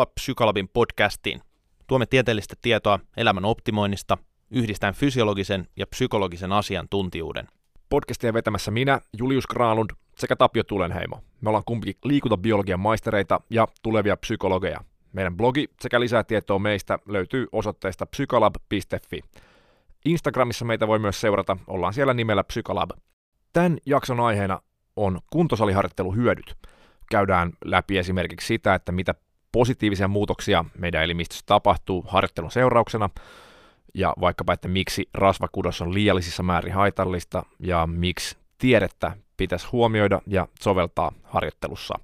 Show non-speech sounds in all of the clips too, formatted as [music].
Tervetuloa Psykolabin podcastiin. Tuomme tieteellistä tietoa elämän optimoinnista, yhdistäen fysiologisen ja psykologisen asiantuntijuuden. Podcastia vetämässä minä, Julius Kraalund sekä Tapio Tulenheimo. Me ollaan kumpikin liikuntabiologian maistereita ja tulevia psykologeja. Meidän blogi sekä lisää tietoa meistä löytyy osoitteesta psykolab.fi. Instagramissa meitä voi myös seurata, ollaan siellä nimellä Psykolab. Tämän jakson aiheena on kuntosaliharjoitteluhyödyt. Käydään läpi esimerkiksi sitä, että mitä positiivisia muutoksia meidän elimistössä tapahtuu harjoittelun seurauksena, ja vaikkapa, että miksi rasvakudos on liiallisissa määrin haitallista, ja miksi tiedettä pitäisi huomioida ja soveltaa harjoittelussa.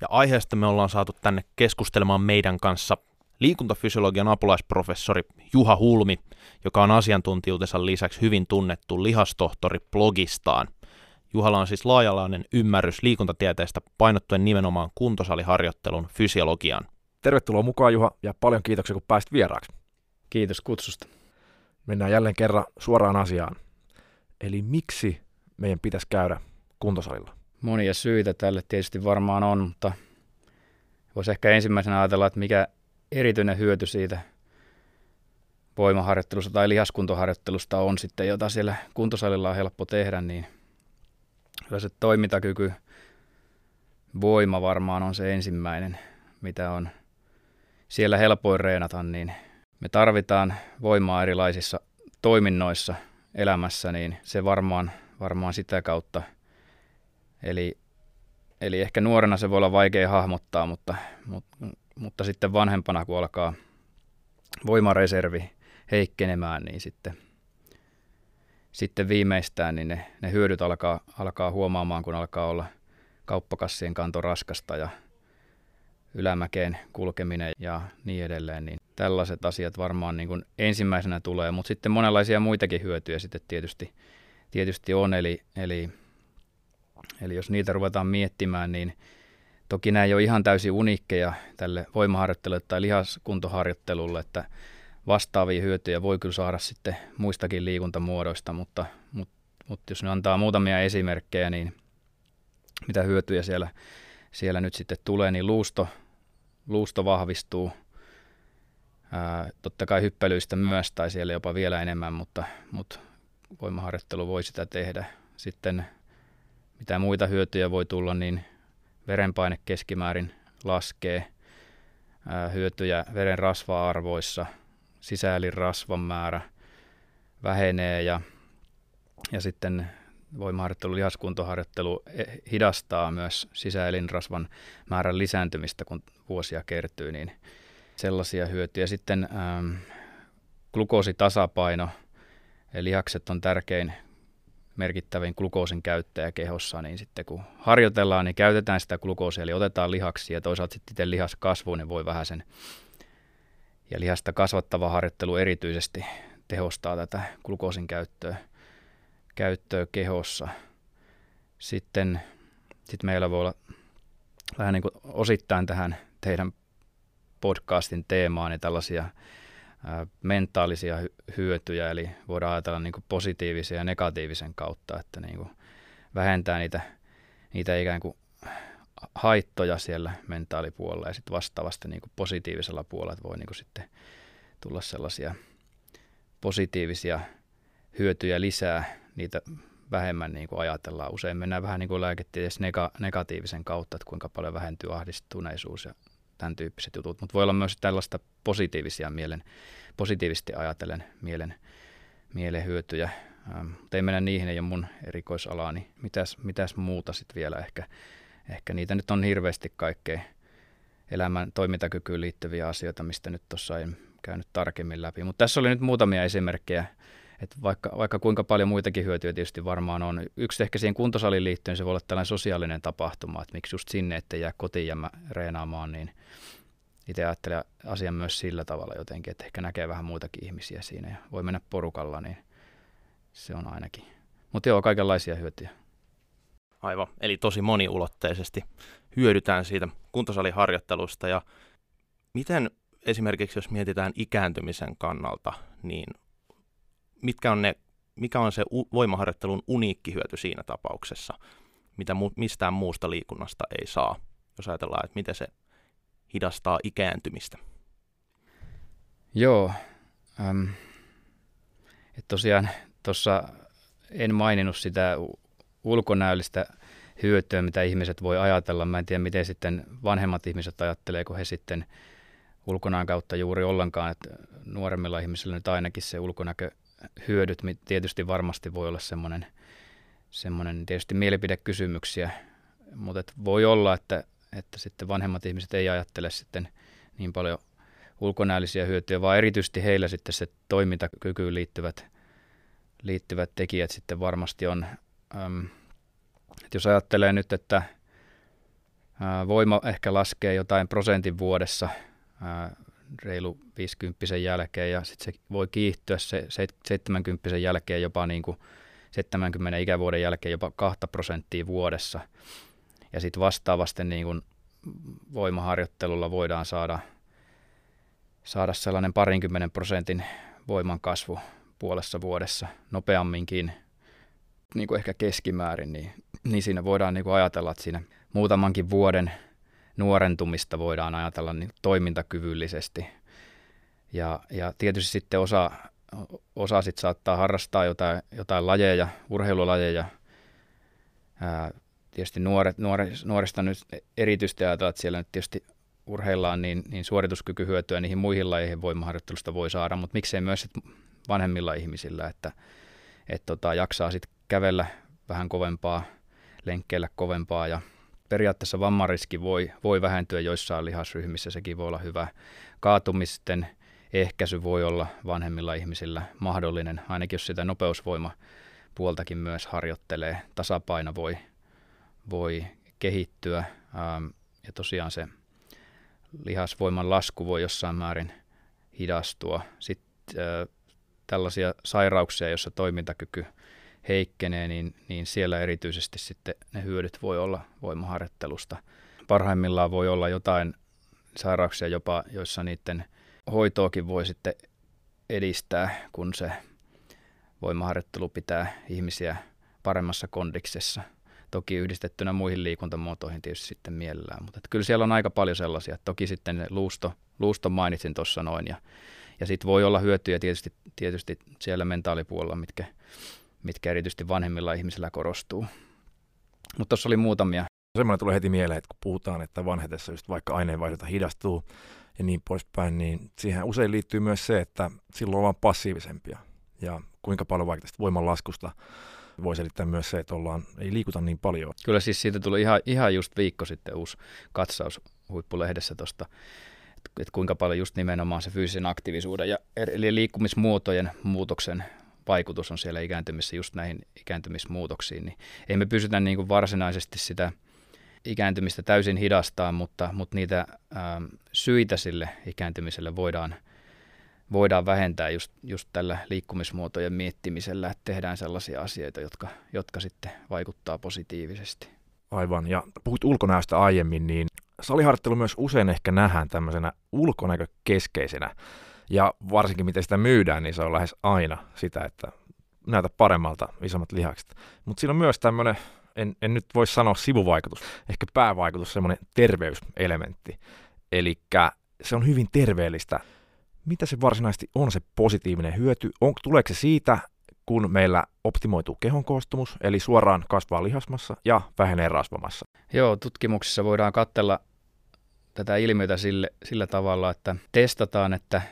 Ja aiheesta me ollaan saatu tänne keskustelemaan meidän kanssa liikuntafysiologian apulaisprofessori Juha Hulmi, joka on asiantuntijuutensa lisäksi hyvin tunnettu lihastohtori blogistaan. Juhalla on siis laajalainen ymmärrys liikuntatieteestä painottuen nimenomaan kuntosaliharjoittelun fysiologiaan. Tervetuloa mukaan Juha ja paljon kiitoksia kun pääsit vieraaksi. Kiitos kutsusta. Mennään jälleen kerran suoraan asiaan. Eli miksi meidän pitäisi käydä kuntosalilla? Monia syitä tälle tietysti varmaan on, mutta voisi ehkä ensimmäisenä ajatella, että mikä erityinen hyöty siitä voimaharjoittelusta tai lihaskuntoharjoittelusta on sitten, jota siellä kuntosalilla on helppo tehdä, niin kyllä se toimintakyky, voima varmaan on se ensimmäinen, mitä on siellä helpoin reenata, niin me tarvitaan voimaa erilaisissa toiminnoissa elämässä, niin se varmaan, varmaan sitä kautta. Eli, eli ehkä nuorena se voi olla vaikea hahmottaa, mutta, mutta, mutta sitten vanhempana, kun alkaa voimareservi heikkenemään, niin sitten, sitten viimeistään niin ne, ne hyödyt alkaa, alkaa huomaamaan, kun alkaa olla kauppakassien kanto raskasta ja ylämäkeen kulkeminen ja niin edelleen, niin tällaiset asiat varmaan niin kuin ensimmäisenä tulee, mutta sitten monenlaisia muitakin hyötyjä sitten tietysti, tietysti on, eli, eli, eli jos niitä ruvetaan miettimään, niin toki nämä ei ole ihan täysin uniikkeja tälle voimaharjoittelulle tai lihaskuntoharjoittelulle, että vastaavia hyötyjä voi kyllä saada sitten muistakin liikuntamuodoista, mutta, mutta, mutta jos ne antaa muutamia esimerkkejä, niin mitä hyötyjä siellä, siellä nyt sitten tulee, niin luusto, luusto vahvistuu, Ää, totta kai hyppelyistä myös, tai siellä jopa vielä enemmän, mutta, mutta voimaharjoittelu voi sitä tehdä. Sitten mitä muita hyötyjä voi tulla, niin verenpaine keskimäärin laskee, ää, hyötyjä veren rasva-arvoissa, sisäelinrasvan määrä vähenee ja, ja sitten voimaharjoittelu, lihaskuntoharjoittelu e, hidastaa myös sisäelinrasvan määrän lisääntymistä, kun vuosia kertyy, niin sellaisia hyötyjä. Sitten ähm, glukoositasapaino, eli lihakset on tärkein merkittävin glukoosin käyttäjä kehossa, niin sitten kun harjoitellaan, niin käytetään sitä glukoosia, eli otetaan lihaksi ja toisaalta sitten itse lihas kasvuu, niin voi vähän sen, ja lihasta kasvattava harjoittelu erityisesti tehostaa tätä glukoosin käyttöä, käyttöä kehossa. Sitten, sitten meillä voi olla vähän niin kuin osittain tähän teidän podcastin teemaan niin tällaisia mentaalisia hyötyjä, eli voidaan ajatella niin positiivisia ja negatiivisen kautta, että niin kuin vähentää niitä, niitä ikään kuin haittoja siellä mentaalipuolella ja sitten vastaavasti niin kuin positiivisella puolella, että voi niin kuin sitten tulla sellaisia positiivisia hyötyjä lisää, niitä vähemmän niin kuin ajatellaan. Usein mennään vähän niin kuin lääketieteessä nega- negatiivisen kautta, että kuinka paljon vähentyy ahdistuneisuus ja tämän tyyppiset jutut, mutta voi olla myös tällaista positiivisia mielen, positiivisesti ajatellen mielen, mielen hyötyjä. Ähm, mutta ei mennä niihin, ei ole mun erikoisalaani. Mitäs, mitäs muuta sitten vielä ehkä, ehkä niitä nyt on hirveästi kaikkea elämän toimintakykyyn liittyviä asioita, mistä nyt tuossa en käynyt tarkemmin läpi. Mutta tässä oli nyt muutamia esimerkkejä että vaikka, vaikka kuinka paljon muitakin hyötyjä tietysti varmaan on. Yksi ehkä siihen kuntosaliin liittyen se voi olla tällainen sosiaalinen tapahtuma, että miksi just sinne, että jää kotiin ja reenaamaan, niin itse ajattelen asian myös sillä tavalla jotenkin, että ehkä näkee vähän muitakin ihmisiä siinä ja voi mennä porukalla, niin se on ainakin. Mutta joo, kaikenlaisia hyötyjä. Aivan, eli tosi moniulotteisesti hyödytään siitä kuntosaliharjoittelusta ja miten esimerkiksi jos mietitään ikääntymisen kannalta, niin mitkä on ne, mikä on se voimaharjoittelun uniikki hyöty siinä tapauksessa, mitä mu- mistään muusta liikunnasta ei saa, jos ajatellaan, että miten se hidastaa ikääntymistä? Joo. Ähm, et tosiaan tuossa en maininnut sitä ulkonäöllistä hyötyä, mitä ihmiset voi ajatella. Mä en tiedä, miten sitten vanhemmat ihmiset ajattelee, kun he sitten ulkonaan kautta juuri ollenkaan, että nuoremmilla ihmisillä nyt ainakin se ulkonäköhyödyt tietysti varmasti voi olla semmoinen, semmoinen tietysti mielipidekysymyksiä, mutta voi olla, että, että sitten vanhemmat ihmiset ei ajattele sitten niin paljon ulkonäöllisiä hyötyjä, vaan erityisesti heillä sitten se toimintakykyyn liittyvät, liittyvät tekijät sitten varmasti on. Ähm, että jos ajattelee nyt, että voima ehkä laskee jotain prosentin vuodessa reilu 50 jälkeen ja sitten se voi kiihtyä se 70 jälkeen jopa niin kuin 70 ikävuoden jälkeen jopa 2 prosenttia vuodessa. Ja sitten vastaavasti niin kuin voimaharjoittelulla voidaan saada – saada sellainen parinkymmenen prosentin voiman kasvu puolessa vuodessa nopeamminkin niin kuin ehkä keskimäärin, niin, niin siinä voidaan niin kuin ajatella, että siinä muutamankin vuoden nuorentumista voidaan ajatella niin toimintakyvyllisesti. Ja, ja tietysti sitten osa, osa sit saattaa harrastaa jotain, jotain lajeja, urheilulajeja. Ää, tietysti nuoret, nuoret, nuorista nyt erityisesti ajatellaan, että siellä nyt tietysti urheillaan, niin, niin suorituskykyhyötyä niihin muihin lajeihin voimaharjoittelusta voi saada, mutta miksei myös sit vanhemmilla ihmisillä, että et tota, jaksaa sitten kävellä vähän kovempaa, lenkkeillä kovempaa ja periaatteessa vammariski voi, voi vähentyä joissain lihasryhmissä, sekin voi olla hyvä. Kaatumisten ehkäisy voi olla vanhemmilla ihmisillä mahdollinen, ainakin jos sitä nopeusvoima puoltakin myös harjoittelee. Tasapaino voi, voi kehittyä ähm, ja tosiaan se lihasvoiman lasku voi jossain määrin hidastua. Sitten äh, tällaisia sairauksia, joissa toimintakyky heikkenee, niin, niin siellä erityisesti sitten ne hyödyt voi olla voimaharjoittelusta. Parhaimmillaan voi olla jotain sairauksia jopa, joissa niiden hoitoakin voi sitten edistää, kun se voimaharjoittelu pitää ihmisiä paremmassa kondiksessa – toki yhdistettynä muihin liikuntamuotoihin tietysti sitten mielellään. Mutta kyllä siellä on aika paljon sellaisia. Toki sitten luusto, luusto mainitsin tuossa noin ja, ja sitten voi olla hyötyjä tietysti, tietysti siellä mentaalipuolella, mitkä, mitkä erityisesti vanhemmilla ihmisillä korostuu. Mutta tuossa oli muutamia. Semmoinen tulee heti mieleen, että kun puhutaan, että vanhetessa just vaikka aineenvaihdunta hidastuu ja niin poispäin, niin siihen usein liittyy myös se, että silloin ollaan passiivisempia. Ja kuinka paljon vaikka tästä voimanlaskusta voi selittää myös se, että ollaan, ei liikuta niin paljon. Kyllä siis siitä tuli ihan, ihan just viikko sitten uusi katsaus huippulehdessä tuosta, että kuinka paljon just nimenomaan se fyysisen aktiivisuuden ja eli liikkumismuotojen muutoksen vaikutus on siellä ikääntymissä just näihin ikääntymismuutoksiin, niin ei me pysytä niin kuin varsinaisesti sitä ikääntymistä täysin hidastaa, mutta, mutta niitä ää, syitä sille ikääntymiselle voidaan – voidaan vähentää just, just tällä liikkumismuotojen miettimisellä, että tehdään sellaisia asioita, jotka, jotka sitten vaikuttaa positiivisesti. Aivan, ja puhut ulkonäöstä aiemmin, niin saliharjoittelu myös usein ehkä nähdään tämmöisenä ulkonäkökeskeisenä, ja varsinkin miten sitä myydään, niin se on lähes aina sitä, että näytä paremmalta isommat lihakset. Mutta siinä on myös tämmöinen, en, en nyt voi sanoa sivuvaikutus, ehkä päävaikutus, semmoinen terveyselementti. Eli se on hyvin terveellistä mitä se varsinaisesti on se positiivinen hyöty? On, tuleeko se siitä, kun meillä optimoituu kehon koostumus, eli suoraan kasvaa lihasmassa ja vähenee rasvamassa? Joo, tutkimuksissa voidaan katsella tätä ilmiötä sille, sillä tavalla, että testataan, että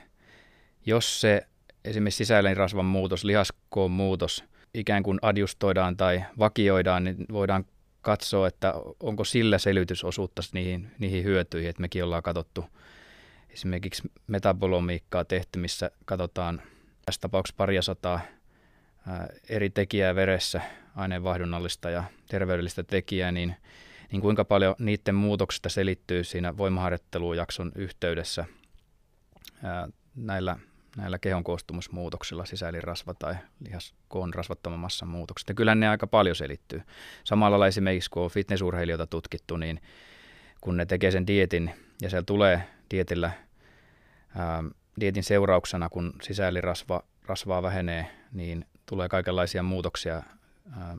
jos se esimerkiksi sisäelinrasvan muutos, lihaskoon muutos ikään kuin adjustoidaan tai vakioidaan, niin voidaan katsoa, että onko sillä selvitysosuutta niihin, niihin hyötyihin, että mekin ollaan katsottu esimerkiksi metabolomiikkaa tehty, missä katsotaan tässä tapauksessa paria sataa eri tekijää veressä, aineenvaihdunnallista ja terveydellistä tekijää, niin, niin kuinka paljon niiden muutoksista selittyy siinä voimaharjoittelujakson yhteydessä näillä, näillä kehon koostumusmuutoksilla, sisäelinrasva tai lihaskoon rasvattoman massan muutokset. Ja kyllä ne aika paljon selittyy. Samalla lailla esimerkiksi kun on fitnessurheilijoita tutkittu, niin kun ne tekee sen dietin ja siellä tulee dietillä ää, dietin seurauksena, kun sisäelirasva rasvaa vähenee, niin tulee kaikenlaisia muutoksia. Ää,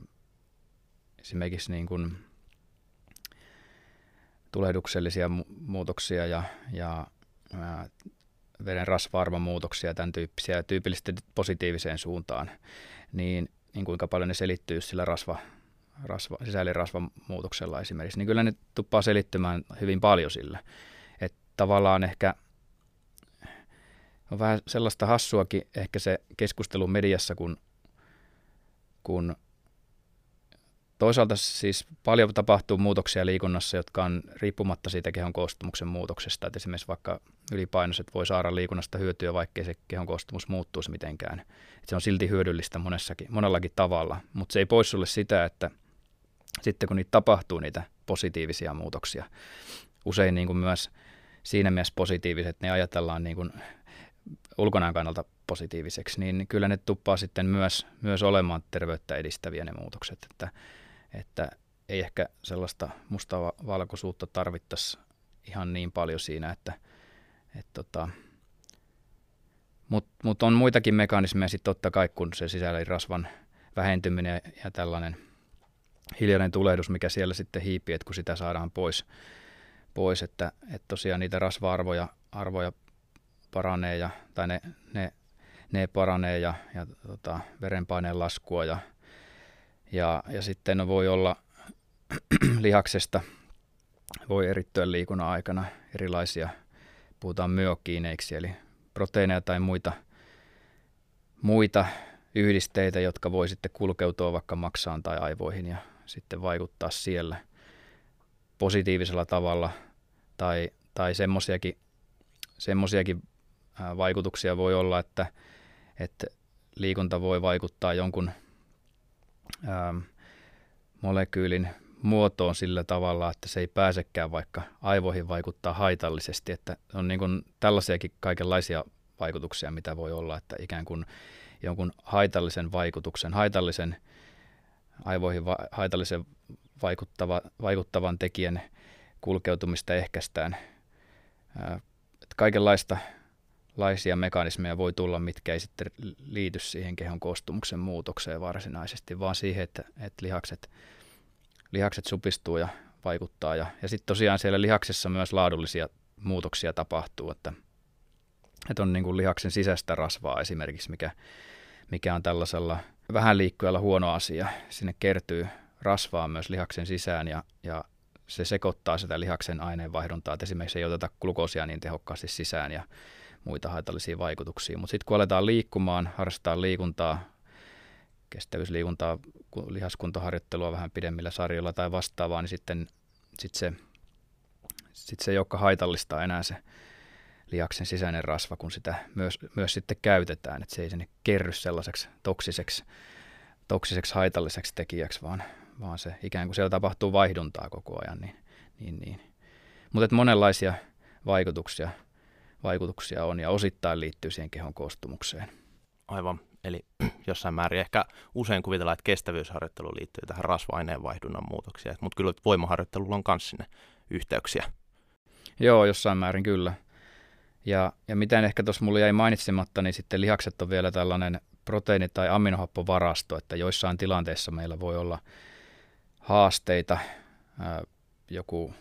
esimerkiksi niin kuin, tulehduksellisia mu- muutoksia ja, ja ää, veren rasva muutoksia, tämän tyyppisiä, tyypillisesti positiiviseen suuntaan, niin, niin kuinka paljon ne selittyy sillä rasva, rasva, sisäelirasvan muutoksella esimerkiksi, niin kyllä ne tuppaa selittymään hyvin paljon sillä. Että tavallaan ehkä on vähän sellaista hassuakin ehkä se keskustelu mediassa, kun, kun toisaalta siis paljon tapahtuu muutoksia liikunnassa, jotka on riippumatta siitä kehon koostumuksen muutoksesta. Että esimerkiksi vaikka ylipainoiset voi saada liikunnasta hyötyä, vaikkei se kehon koostumus muuttuisi mitenkään. Että se on silti hyödyllistä monessakin, monellakin tavalla, mutta se ei pois sulle sitä, että sitten kun niitä tapahtuu, niitä positiivisia muutoksia, usein niin kuin myös siinä mielessä positiiviset, ne ajatellaan niin kuin ulkonäön kannalta positiiviseksi, niin kyllä ne tuppaa sitten myös, myös olemaan terveyttä edistäviä ne muutokset, että, että ei ehkä sellaista mustaa valkoisuutta tarvittaisi ihan niin paljon siinä, että et tota, mutta mut on muitakin mekanismeja sitten totta kai, kun se sisällä rasvan vähentyminen ja tällainen hiljainen tulehdus, mikä siellä sitten hiipii, että kun sitä saadaan pois, pois että, että tosiaan niitä rasva-arvoja arvoja paranee ja, tai ne, ne, ne paranee ja, ja tota, verenpaineen laskua ja, ja, ja sitten no voi olla [clears throat] lihaksesta, voi erittyä liikunnan aikana erilaisia, puhutaan myokiineiksi, eli proteiineja tai muita, muita yhdisteitä, jotka voi sitten kulkeutua vaikka maksaan tai aivoihin ja sitten vaikuttaa siellä positiivisella tavalla. Tai, tai semmoisiakin semmoisiakin vaikutuksia voi olla, että, että liikunta voi vaikuttaa jonkun ää, molekyylin muotoon sillä tavalla, että se ei pääsekään vaikka aivoihin vaikuttaa haitallisesti. Että on niin kuin tällaisiakin kaikenlaisia vaikutuksia, mitä voi olla, että ikään kuin jonkun haitallisen vaikutuksen, haitallisen aivoihin va- haitallisen vaikuttava, vaikuttavan tekijän kulkeutumista ehkäistään. Että kaikenlaista laisia mekanismeja voi tulla, mitkä ei sitten liity siihen kehon koostumuksen muutokseen varsinaisesti, vaan siihen, että, että lihakset, lihakset supistuu ja vaikuttaa. Ja, ja sitten tosiaan siellä lihaksessa myös laadullisia muutoksia tapahtuu, että, että on niin kuin lihaksen sisäistä rasvaa esimerkiksi, mikä, mikä on tällaisella vähän liikkujalla huono asia. Sinne kertyy rasvaa myös lihaksen sisään ja, ja se sekoittaa sitä lihaksen aineenvaihduntaa, että esimerkiksi ei oteta glukoosia niin tehokkaasti sisään ja muita haitallisia vaikutuksia. Mutta sitten kun aletaan liikkumaan, harrastaa liikuntaa, kestävyysliikuntaa, lihaskuntoharjoittelua vähän pidemmillä sarjoilla tai vastaavaa, niin sitten sit se, sit se ei olekaan haitallista enää se lihaksen sisäinen rasva, kun sitä myös, myös sitten käytetään, että se ei sinne kerry sellaiseksi toksiseksi, toksiseksi haitalliseksi tekijäksi, vaan, vaan se ikään kuin siellä tapahtuu vaihduntaa koko ajan. Niin, niin, niin. Mutta monenlaisia vaikutuksia – vaikutuksia on ja osittain liittyy siihen kehon koostumukseen. Aivan. Eli [clears throat] jossain määrin ehkä usein kuvitellaan, että kestävyysharjoittelu liittyy tähän rasva-aineen vaihdunnan muutoksiin, mutta kyllä voimaharjoittelulla on myös sinne yhteyksiä. Joo, jossain määrin kyllä. Ja, ja miten ehkä tuossa mulla jäi mainitsematta, niin sitten lihakset on vielä tällainen proteiini- tai aminohappovarasto, että joissain tilanteissa meillä voi olla haasteita, ää, joku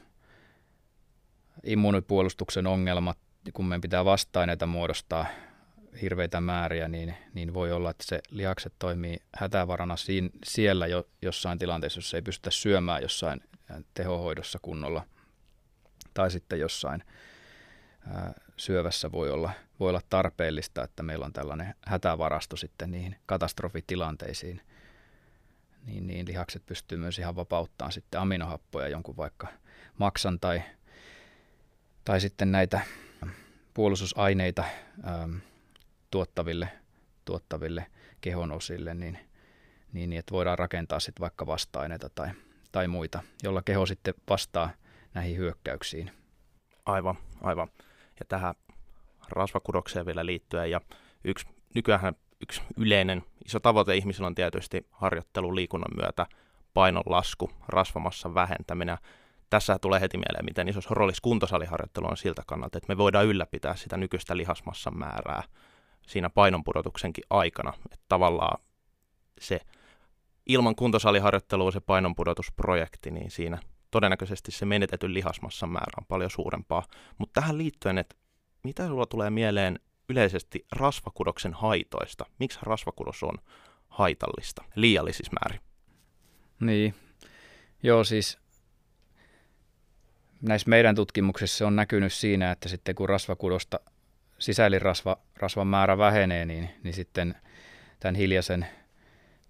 immuunipuolustuksen ongelmat kun meidän pitää vasta-aineita muodostaa hirveitä määriä, niin, niin voi olla, että se lihakset toimii hätävarana siinä, siellä jo, jossain tilanteessa, jossa ei pystytä syömään jossain tehohoidossa kunnolla. Tai sitten jossain ää, syövässä voi olla, voi olla tarpeellista, että meillä on tällainen hätävarasto sitten niihin katastrofitilanteisiin. Niin, niin lihakset pystyy myös ihan vapauttamaan sitten aminohappoja jonkun vaikka maksan tai, tai sitten näitä puolustusaineita ähm, tuottaville, tuottaville kehonosille, niin, niin, niin että voidaan rakentaa sitten vaikka vasta-aineita tai, tai muita, jolla keho sitten vastaa näihin hyökkäyksiin. Aivan, aivan. Ja tähän rasvakudokseen vielä liittyen, ja yksi, nykyään yksi yleinen iso tavoite ihmisillä on tietysti harjoittelu liikunnan myötä painon lasku, rasvamassan vähentäminen tässä tulee heti mieleen, miten isossa roolissa kuntosaliharjoittelu on siltä kannalta, että me voidaan ylläpitää sitä nykyistä lihasmassan määrää siinä painonpudotuksenkin aikana. Että tavallaan se ilman kuntosaliharjoittelua se painonpudotusprojekti, niin siinä todennäköisesti se menetetyn lihasmassan määrä on paljon suurempaa. Mutta tähän liittyen, että mitä sulla tulee mieleen yleisesti rasvakudoksen haitoista? Miksi rasvakudos on haitallista liiallisissa määrin? Niin, joo siis näissä meidän tutkimuksissa on näkynyt siinä, että sitten kun rasvakudosta sisäelinrasva, rasvan määrä vähenee, niin, niin sitten tämän hiljaisen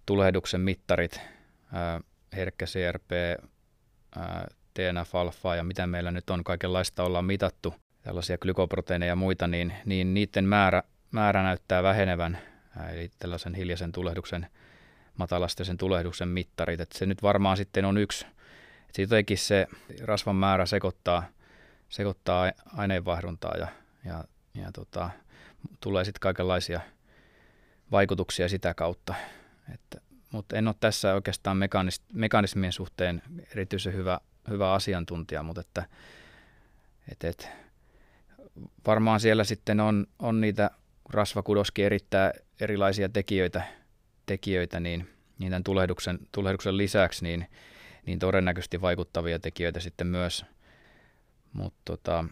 tulehduksen mittarit, herkkä CRP, TNF-alfa ja mitä meillä nyt on, kaikenlaista ollaan mitattu, tällaisia glykoproteiineja ja muita, niin, niin niiden määrä, määrä näyttää vähenevän, eli tällaisen hiljaisen tulehduksen, matalasteisen tulehduksen mittarit. Et se nyt varmaan sitten on yksi, että jotenkin se rasvan määrä sekoittaa, sekoittaa aineenvaihduntaa ja, ja, ja tota, tulee sitten kaikenlaisia vaikutuksia sitä kautta. Mutta en ole tässä oikeastaan mekanis, mekanismien suhteen erityisen hyvä, hyvä asiantuntija, mutta että, että, että varmaan siellä sitten on, on niitä rasvakudoskin erittää erilaisia tekijöitä, tekijöitä niin, niin tämän tulehduksen, tulehduksen lisäksi, niin, niin todennäköisesti vaikuttavia tekijöitä sitten myös. Mutta tota,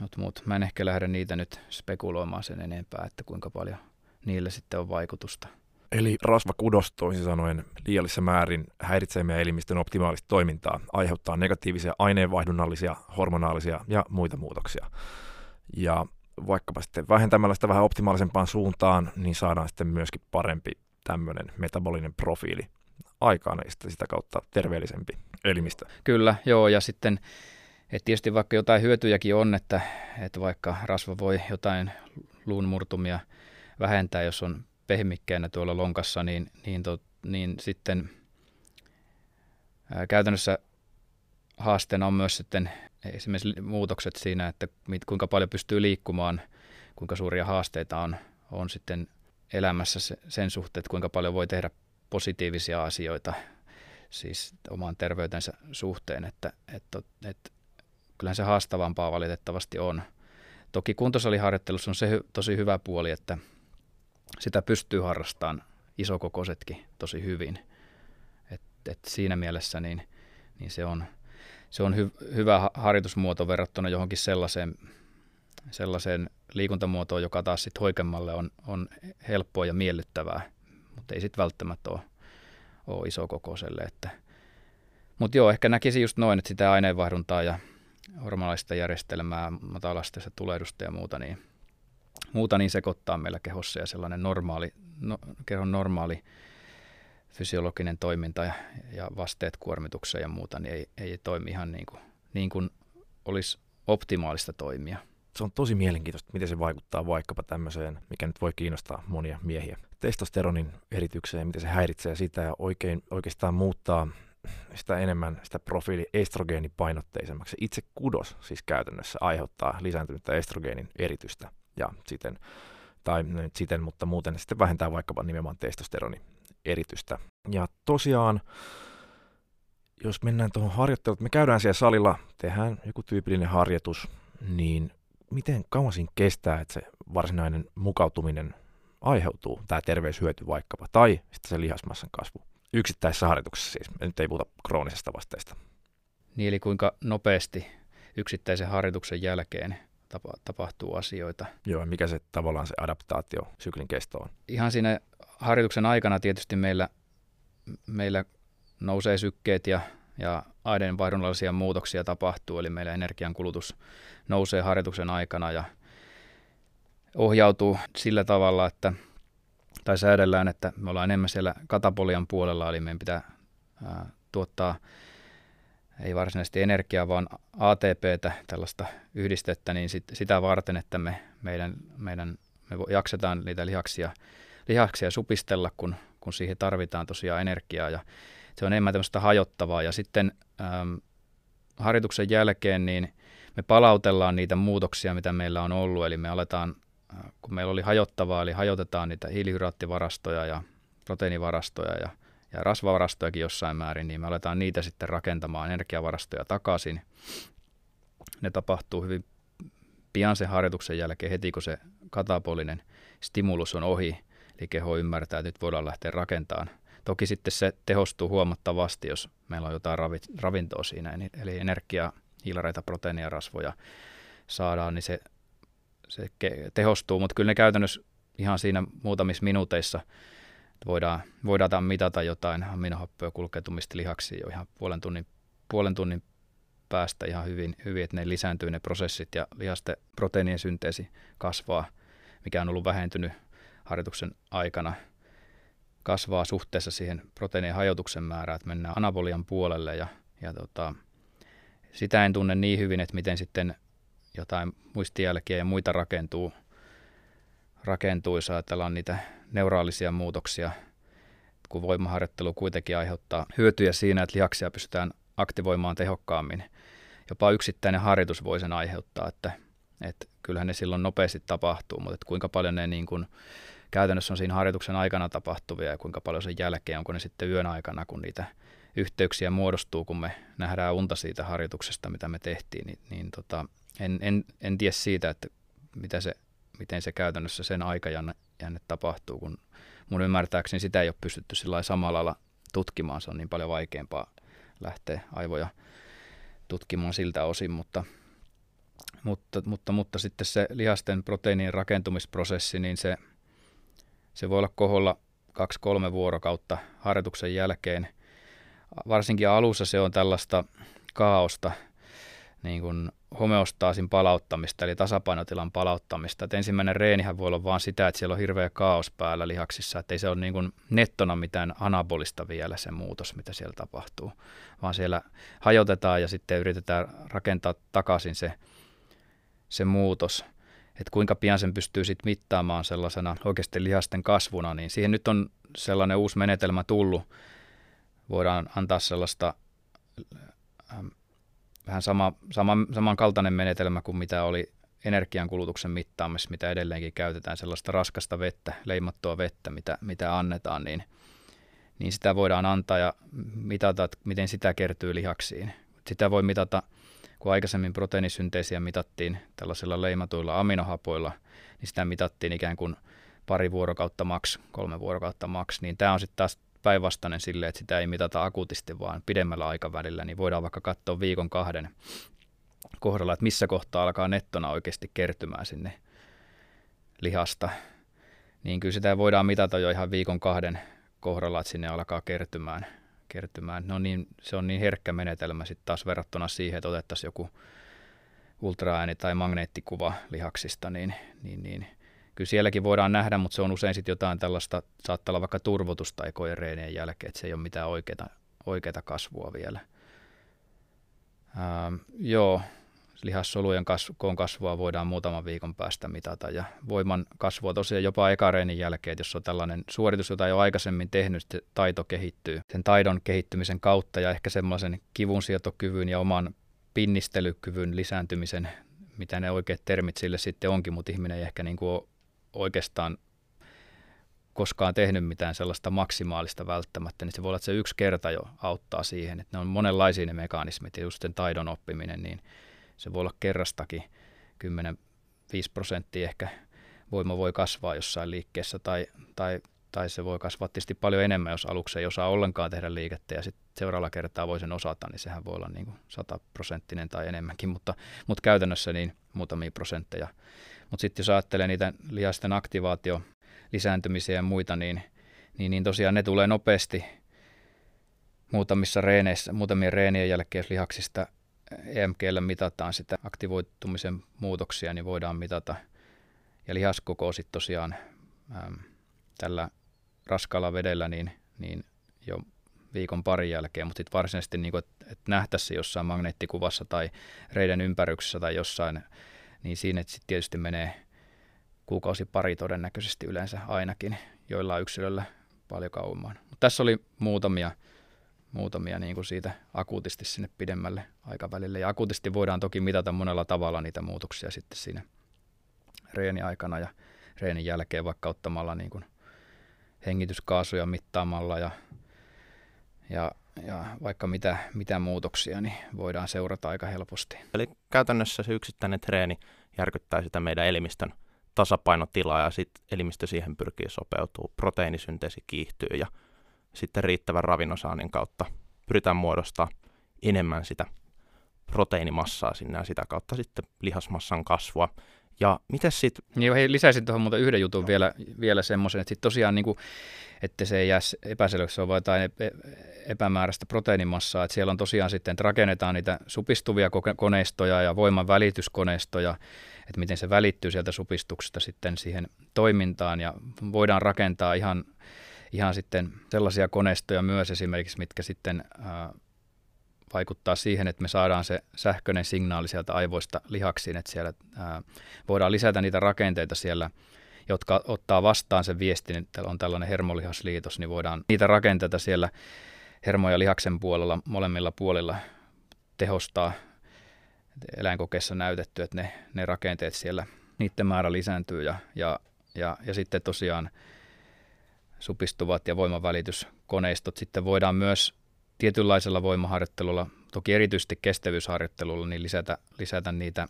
mut, mut, mä en ehkä lähde niitä nyt spekuloimaan sen enempää, että kuinka paljon niille sitten on vaikutusta. Eli rasvakudos toisin sanoen liiallisessa määrin häiritsee meidän elimistön optimaalista toimintaa, aiheuttaa negatiivisia aineenvaihdunnallisia, hormonaalisia ja muita muutoksia. Ja vaikkapa sitten vähentämällä sitä vähän optimaalisempaan suuntaan, niin saadaan sitten myöskin parempi tämmöinen metabolinen profiili aikaan ja sitä kautta terveellisempi elimistö. Kyllä, joo, ja sitten et tietysti vaikka jotain hyötyjäkin on, että, että vaikka rasva voi jotain luunmurtumia vähentää, jos on pehmikkeenä tuolla lonkassa, niin, niin, to, niin sitten ää, käytännössä haasteena on myös sitten esimerkiksi muutokset siinä, että mit, kuinka paljon pystyy liikkumaan, kuinka suuria haasteita on, on sitten elämässä sen suhteen, että kuinka paljon voi tehdä positiivisia asioita siis oman terveytensä suhteen, että, että, että kyllähän se haastavampaa valitettavasti on. Toki kuntosaliharjoittelussa on se tosi hyvä puoli, että sitä pystyy harrastamaan isokokoisetkin tosi hyvin. Et, et siinä mielessä niin, niin se on, se on hy, hyvä harjoitusmuoto verrattuna johonkin sellaiseen, sellaiseen liikuntamuotoon, joka taas sitten hoikemmalle on, on helppoa ja miellyttävää, mutta ei sitten välttämättä ole, ole isokokoiselle. Että. Mutta joo, ehkä näkisin just noin, että sitä aineenvaihduntaa ja hormonaalista järjestelmää, matalasteista tulehdusta ja muuta, niin muuta niin sekoittaa meillä kehossa ja sellainen normaali, no, kehon normaali fysiologinen toiminta ja, ja vasteet kuormitukseen ja muuta, niin ei, ei toimi ihan niin kuin, niin kuin olisi optimaalista toimia. Se on tosi mielenkiintoista, miten se vaikuttaa vaikkapa tämmöiseen, mikä nyt voi kiinnostaa monia miehiä. Testosteronin eritykseen, miten se häiritsee sitä ja oikein, oikeastaan muuttaa sitä enemmän sitä profiili estrogeenipainotteisemmaksi. Itse kudos siis käytännössä aiheuttaa lisääntynyttä estrogeenin eritystä ja siten, tai no nyt siten, mutta muuten sitten vähentää vaikkapa nimenomaan testosteroni eritystä. Ja tosiaan, jos mennään tuohon harjoitteluun, me käydään siellä salilla, tehdään joku tyypillinen harjoitus, niin miten kauan siinä kestää, että se varsinainen mukautuminen aiheutuu, tämä terveyshyöty vaikkapa, tai sitten se lihasmassan kasvu yksittäisessä harjoituksessa siis. Nyt ei puhuta kroonisesta vasteesta. Niin, eli kuinka nopeasti yksittäisen harjoituksen jälkeen tapa, tapahtuu asioita. Joo, mikä se tavallaan se adaptaatio syklin kesto on? Ihan siinä harjoituksen aikana tietysti meillä, meillä nousee sykkeet ja, ja aineenvaihdunnallisia muutoksia tapahtuu, eli meillä energiankulutus nousee harjoituksen aikana ja ohjautuu sillä tavalla, että tai säädellään, että me ollaan enemmän siellä katapolian puolella, eli meidän pitää ää, tuottaa ei varsinaisesti energiaa, vaan ATPtä, tällaista yhdistettä, niin sit, sitä varten, että me, meidän, meidän, me jaksetaan niitä lihaksia, lihaksia supistella, kun, kun siihen tarvitaan tosiaan energiaa. Ja se on enemmän tämmöistä hajottavaa. Ja sitten äm, harjoituksen jälkeen niin me palautellaan niitä muutoksia, mitä meillä on ollut. Eli me aletaan, kun meillä oli hajottavaa, eli hajotetaan niitä hiilihydraattivarastoja ja proteiinivarastoja ja – ja rasvavarastojakin jossain määrin, niin me aletaan niitä sitten rakentamaan energiavarastoja takaisin. Ne tapahtuu hyvin pian sen harjoituksen jälkeen, heti kun se katapolinen stimulus on ohi, eli keho ymmärtää, että nyt voidaan lähteä rakentamaan Toki sitten se tehostuu huomattavasti, jos meillä on jotain ravintoa siinä, eli energiaa, hiilareita, proteiinia, rasvoja saadaan, niin se, se tehostuu, mutta kyllä ne käytännössä ihan siinä muutamissa minuuteissa voidaan, voidaan mitata jotain. Aminohappoja kulkeutumista lihaksi jo ihan puolen tunnin, puolen tunnin päästä ihan hyvin, hyvin, että ne lisääntyy ne prosessit ja lihasten proteiinien synteesi kasvaa, mikä on ollut vähentynyt harjoituksen aikana – kasvaa suhteessa siihen proteiinien hajotuksen määrään, että mennään anabolian puolelle ja, ja tota, sitä en tunne niin hyvin, että miten sitten jotain muistijälkiä ja muita rakentuu, rakentuu jos ajatellaan niitä neuraalisia muutoksia, kun voimaharjoittelu kuitenkin aiheuttaa hyötyjä siinä, että lihaksia pystytään aktivoimaan tehokkaammin. Jopa yksittäinen harjoitus voi sen aiheuttaa, että, että kyllähän ne silloin nopeasti tapahtuu, mutta että kuinka paljon ne niin kuin käytännössä on siinä harjoituksen aikana tapahtuvia ja kuinka paljon sen jälkeen, onko ne sitten yön aikana, kun niitä yhteyksiä muodostuu, kun me nähdään unta siitä harjoituksesta, mitä me tehtiin, niin, niin tota, en, en, en tiedä siitä, että mitä se, miten se käytännössä sen aikajänne tapahtuu, kun mun ymmärtääkseni sitä ei ole pystytty sillä samalla lailla tutkimaan, se on niin paljon vaikeampaa lähteä aivoja tutkimaan siltä osin, mutta, mutta, mutta, mutta sitten se lihasten proteiinin rakentumisprosessi, niin se, se voi olla koholla kaksi-kolme vuorokautta harjoituksen jälkeen. Varsinkin alussa se on tällaista kaaosta, niin kuin homeostaasin palauttamista, eli tasapainotilan palauttamista. Et ensimmäinen reenihän voi olla vain sitä, että siellä on hirveä kaos päällä lihaksissa, että ei se ole niin kuin nettona mitään anabolista vielä se muutos, mitä siellä tapahtuu, vaan siellä hajotetaan ja sitten yritetään rakentaa takaisin se, se muutos – että kuinka pian sen pystyy sit mittaamaan sellaisena oikeasti lihasten kasvuna, niin siihen nyt on sellainen uusi menetelmä tullut. Voidaan antaa sellaista vähän sama, sama, samankaltainen menetelmä kuin mitä oli energiankulutuksen mittaamassa, mitä edelleenkin käytetään, sellaista raskasta vettä, leimattua vettä, mitä, mitä annetaan, niin, niin sitä voidaan antaa ja mitata, että miten sitä kertyy lihaksiin. Sitä voi mitata – kun aikaisemmin proteiinisynteesiä mitattiin tällaisilla leimatuilla aminohapoilla, niin sitä mitattiin ikään kuin pari vuorokautta maks, kolme vuorokautta maks, niin tämä on sitten taas päinvastainen sille, että sitä ei mitata akuutisti, vaan pidemmällä aikavälillä, niin voidaan vaikka katsoa viikon kahden kohdalla, että missä kohtaa alkaa nettona oikeasti kertymään sinne lihasta. Niin kyllä sitä voidaan mitata jo ihan viikon kahden kohdalla, että sinne alkaa kertymään kertymään. No niin, se on niin herkkä menetelmä sitten taas verrattuna siihen, että otettaisiin joku ultraääni tai magneettikuva lihaksista, niin, niin, niin kyllä sielläkin voidaan nähdä, mutta se on usein sitten jotain tällaista, saattaa olla vaikka turvotusta ekojen jälkeen, että se ei ole mitään oikeaa, oikeaa kasvua vielä. Ähm, joo, lihassolujen koon kasvua voidaan muutaman viikon päästä mitata ja voiman kasvua tosiaan jopa ekareenin jälkeen, että jos on tällainen suoritus, jota ei ole aikaisemmin tehnyt, se taito kehittyy sen taidon kehittymisen kautta ja ehkä semmoisen kivunsietokyvyn ja oman pinnistelykyvyn lisääntymisen, mitä ne oikeat termit sille sitten onkin, mutta ihminen ei ehkä niin kuin ole oikeastaan koskaan tehnyt mitään sellaista maksimaalista välttämättä, niin se voi olla, että se yksi kerta jo auttaa siihen, että ne on monenlaisia ne mekanismit ja just sen taidon oppiminen, niin se voi olla kerrastakin 10-5 prosenttia ehkä voima voi kasvaa jossain liikkeessä tai, tai, tai se voi kasvaa tietysti paljon enemmän, jos aluksi ei osaa ollenkaan tehdä liikettä ja sitten seuraavalla kertaa voi sen osata, niin sehän voi olla niin kuin 100 prosenttinen tai enemmänkin, mutta, mutta käytännössä niin muutamia prosentteja. Mutta sitten jos ajattelee niitä lihasten aktivaatio lisääntymisiä ja muita, niin, niin, niin tosiaan ne tulee nopeasti muutamissa reeneissä, muutamien reenien jälkeen, jos lihaksista EMGllä mitataan sitä aktivoitumisen muutoksia, niin voidaan mitata. Ja lihaskoko sitten tosiaan äm, tällä raskaalla vedellä niin, niin jo viikon parin jälkeen, mutta sitten varsinaisesti, niin että et nähtäisi jossain magneettikuvassa tai reiden ympäryksessä tai jossain, niin siinä sitten tietysti menee kuukausi pari todennäköisesti yleensä ainakin, joilla yksilöllä paljon kauemmin. Mutta tässä oli muutamia muutamia niin kuin siitä akuutisti sinne pidemmälle aikavälille. Ja akuutisti voidaan toki mitata monella tavalla niitä muutoksia sitten siinä reeni aikana ja reenin jälkeen vaikka ottamalla niin kuin hengityskaasuja mittaamalla ja, ja, ja vaikka mitä, mitä muutoksia, niin voidaan seurata aika helposti. Eli käytännössä se yksittäinen treeni järkyttää sitä meidän elimistön tasapainotilaa ja sitten elimistö siihen pyrkii sopeutuu, proteiinisynteesi kiihtyy ja sitten riittävän ravinnosaannin kautta pyritään muodostaa enemmän sitä proteiinimassaa sinne ja sitä kautta sitten lihasmassan kasvua. Ja miten sitten... Niin, hei, lisäisin tuohon muuten yhden jutun vielä, vielä semmoisen, että sitten tosiaan niin kuin, että se ei jää epäselväksi, on vain jotain epämääräistä proteiinimassaa, että siellä on tosiaan sitten, että rakennetaan niitä supistuvia koneistoja ja voiman välityskoneistoja, että miten se välittyy sieltä supistuksesta sitten siihen toimintaan ja voidaan rakentaa ihan, ihan sitten sellaisia koneistoja myös esimerkiksi, mitkä sitten ää, vaikuttaa siihen, että me saadaan se sähköinen signaali sieltä aivoista lihaksiin, että siellä ää, voidaan lisätä niitä rakenteita siellä, jotka ottaa vastaan sen viestin, että on tällainen hermolihasliitos, niin voidaan niitä rakenteita siellä hermo- ja lihaksen puolella, molemmilla puolilla tehostaa. Eläinkokeessa näytetty, että ne, ne rakenteet siellä, niiden määrä lisääntyy ja, ja, ja, ja sitten tosiaan supistuvat ja voimanvälityskoneistot sitten voidaan myös tietynlaisella voimaharjoittelulla, toki erityisesti kestävyysharjoittelulla, niin lisätä, lisätä niitä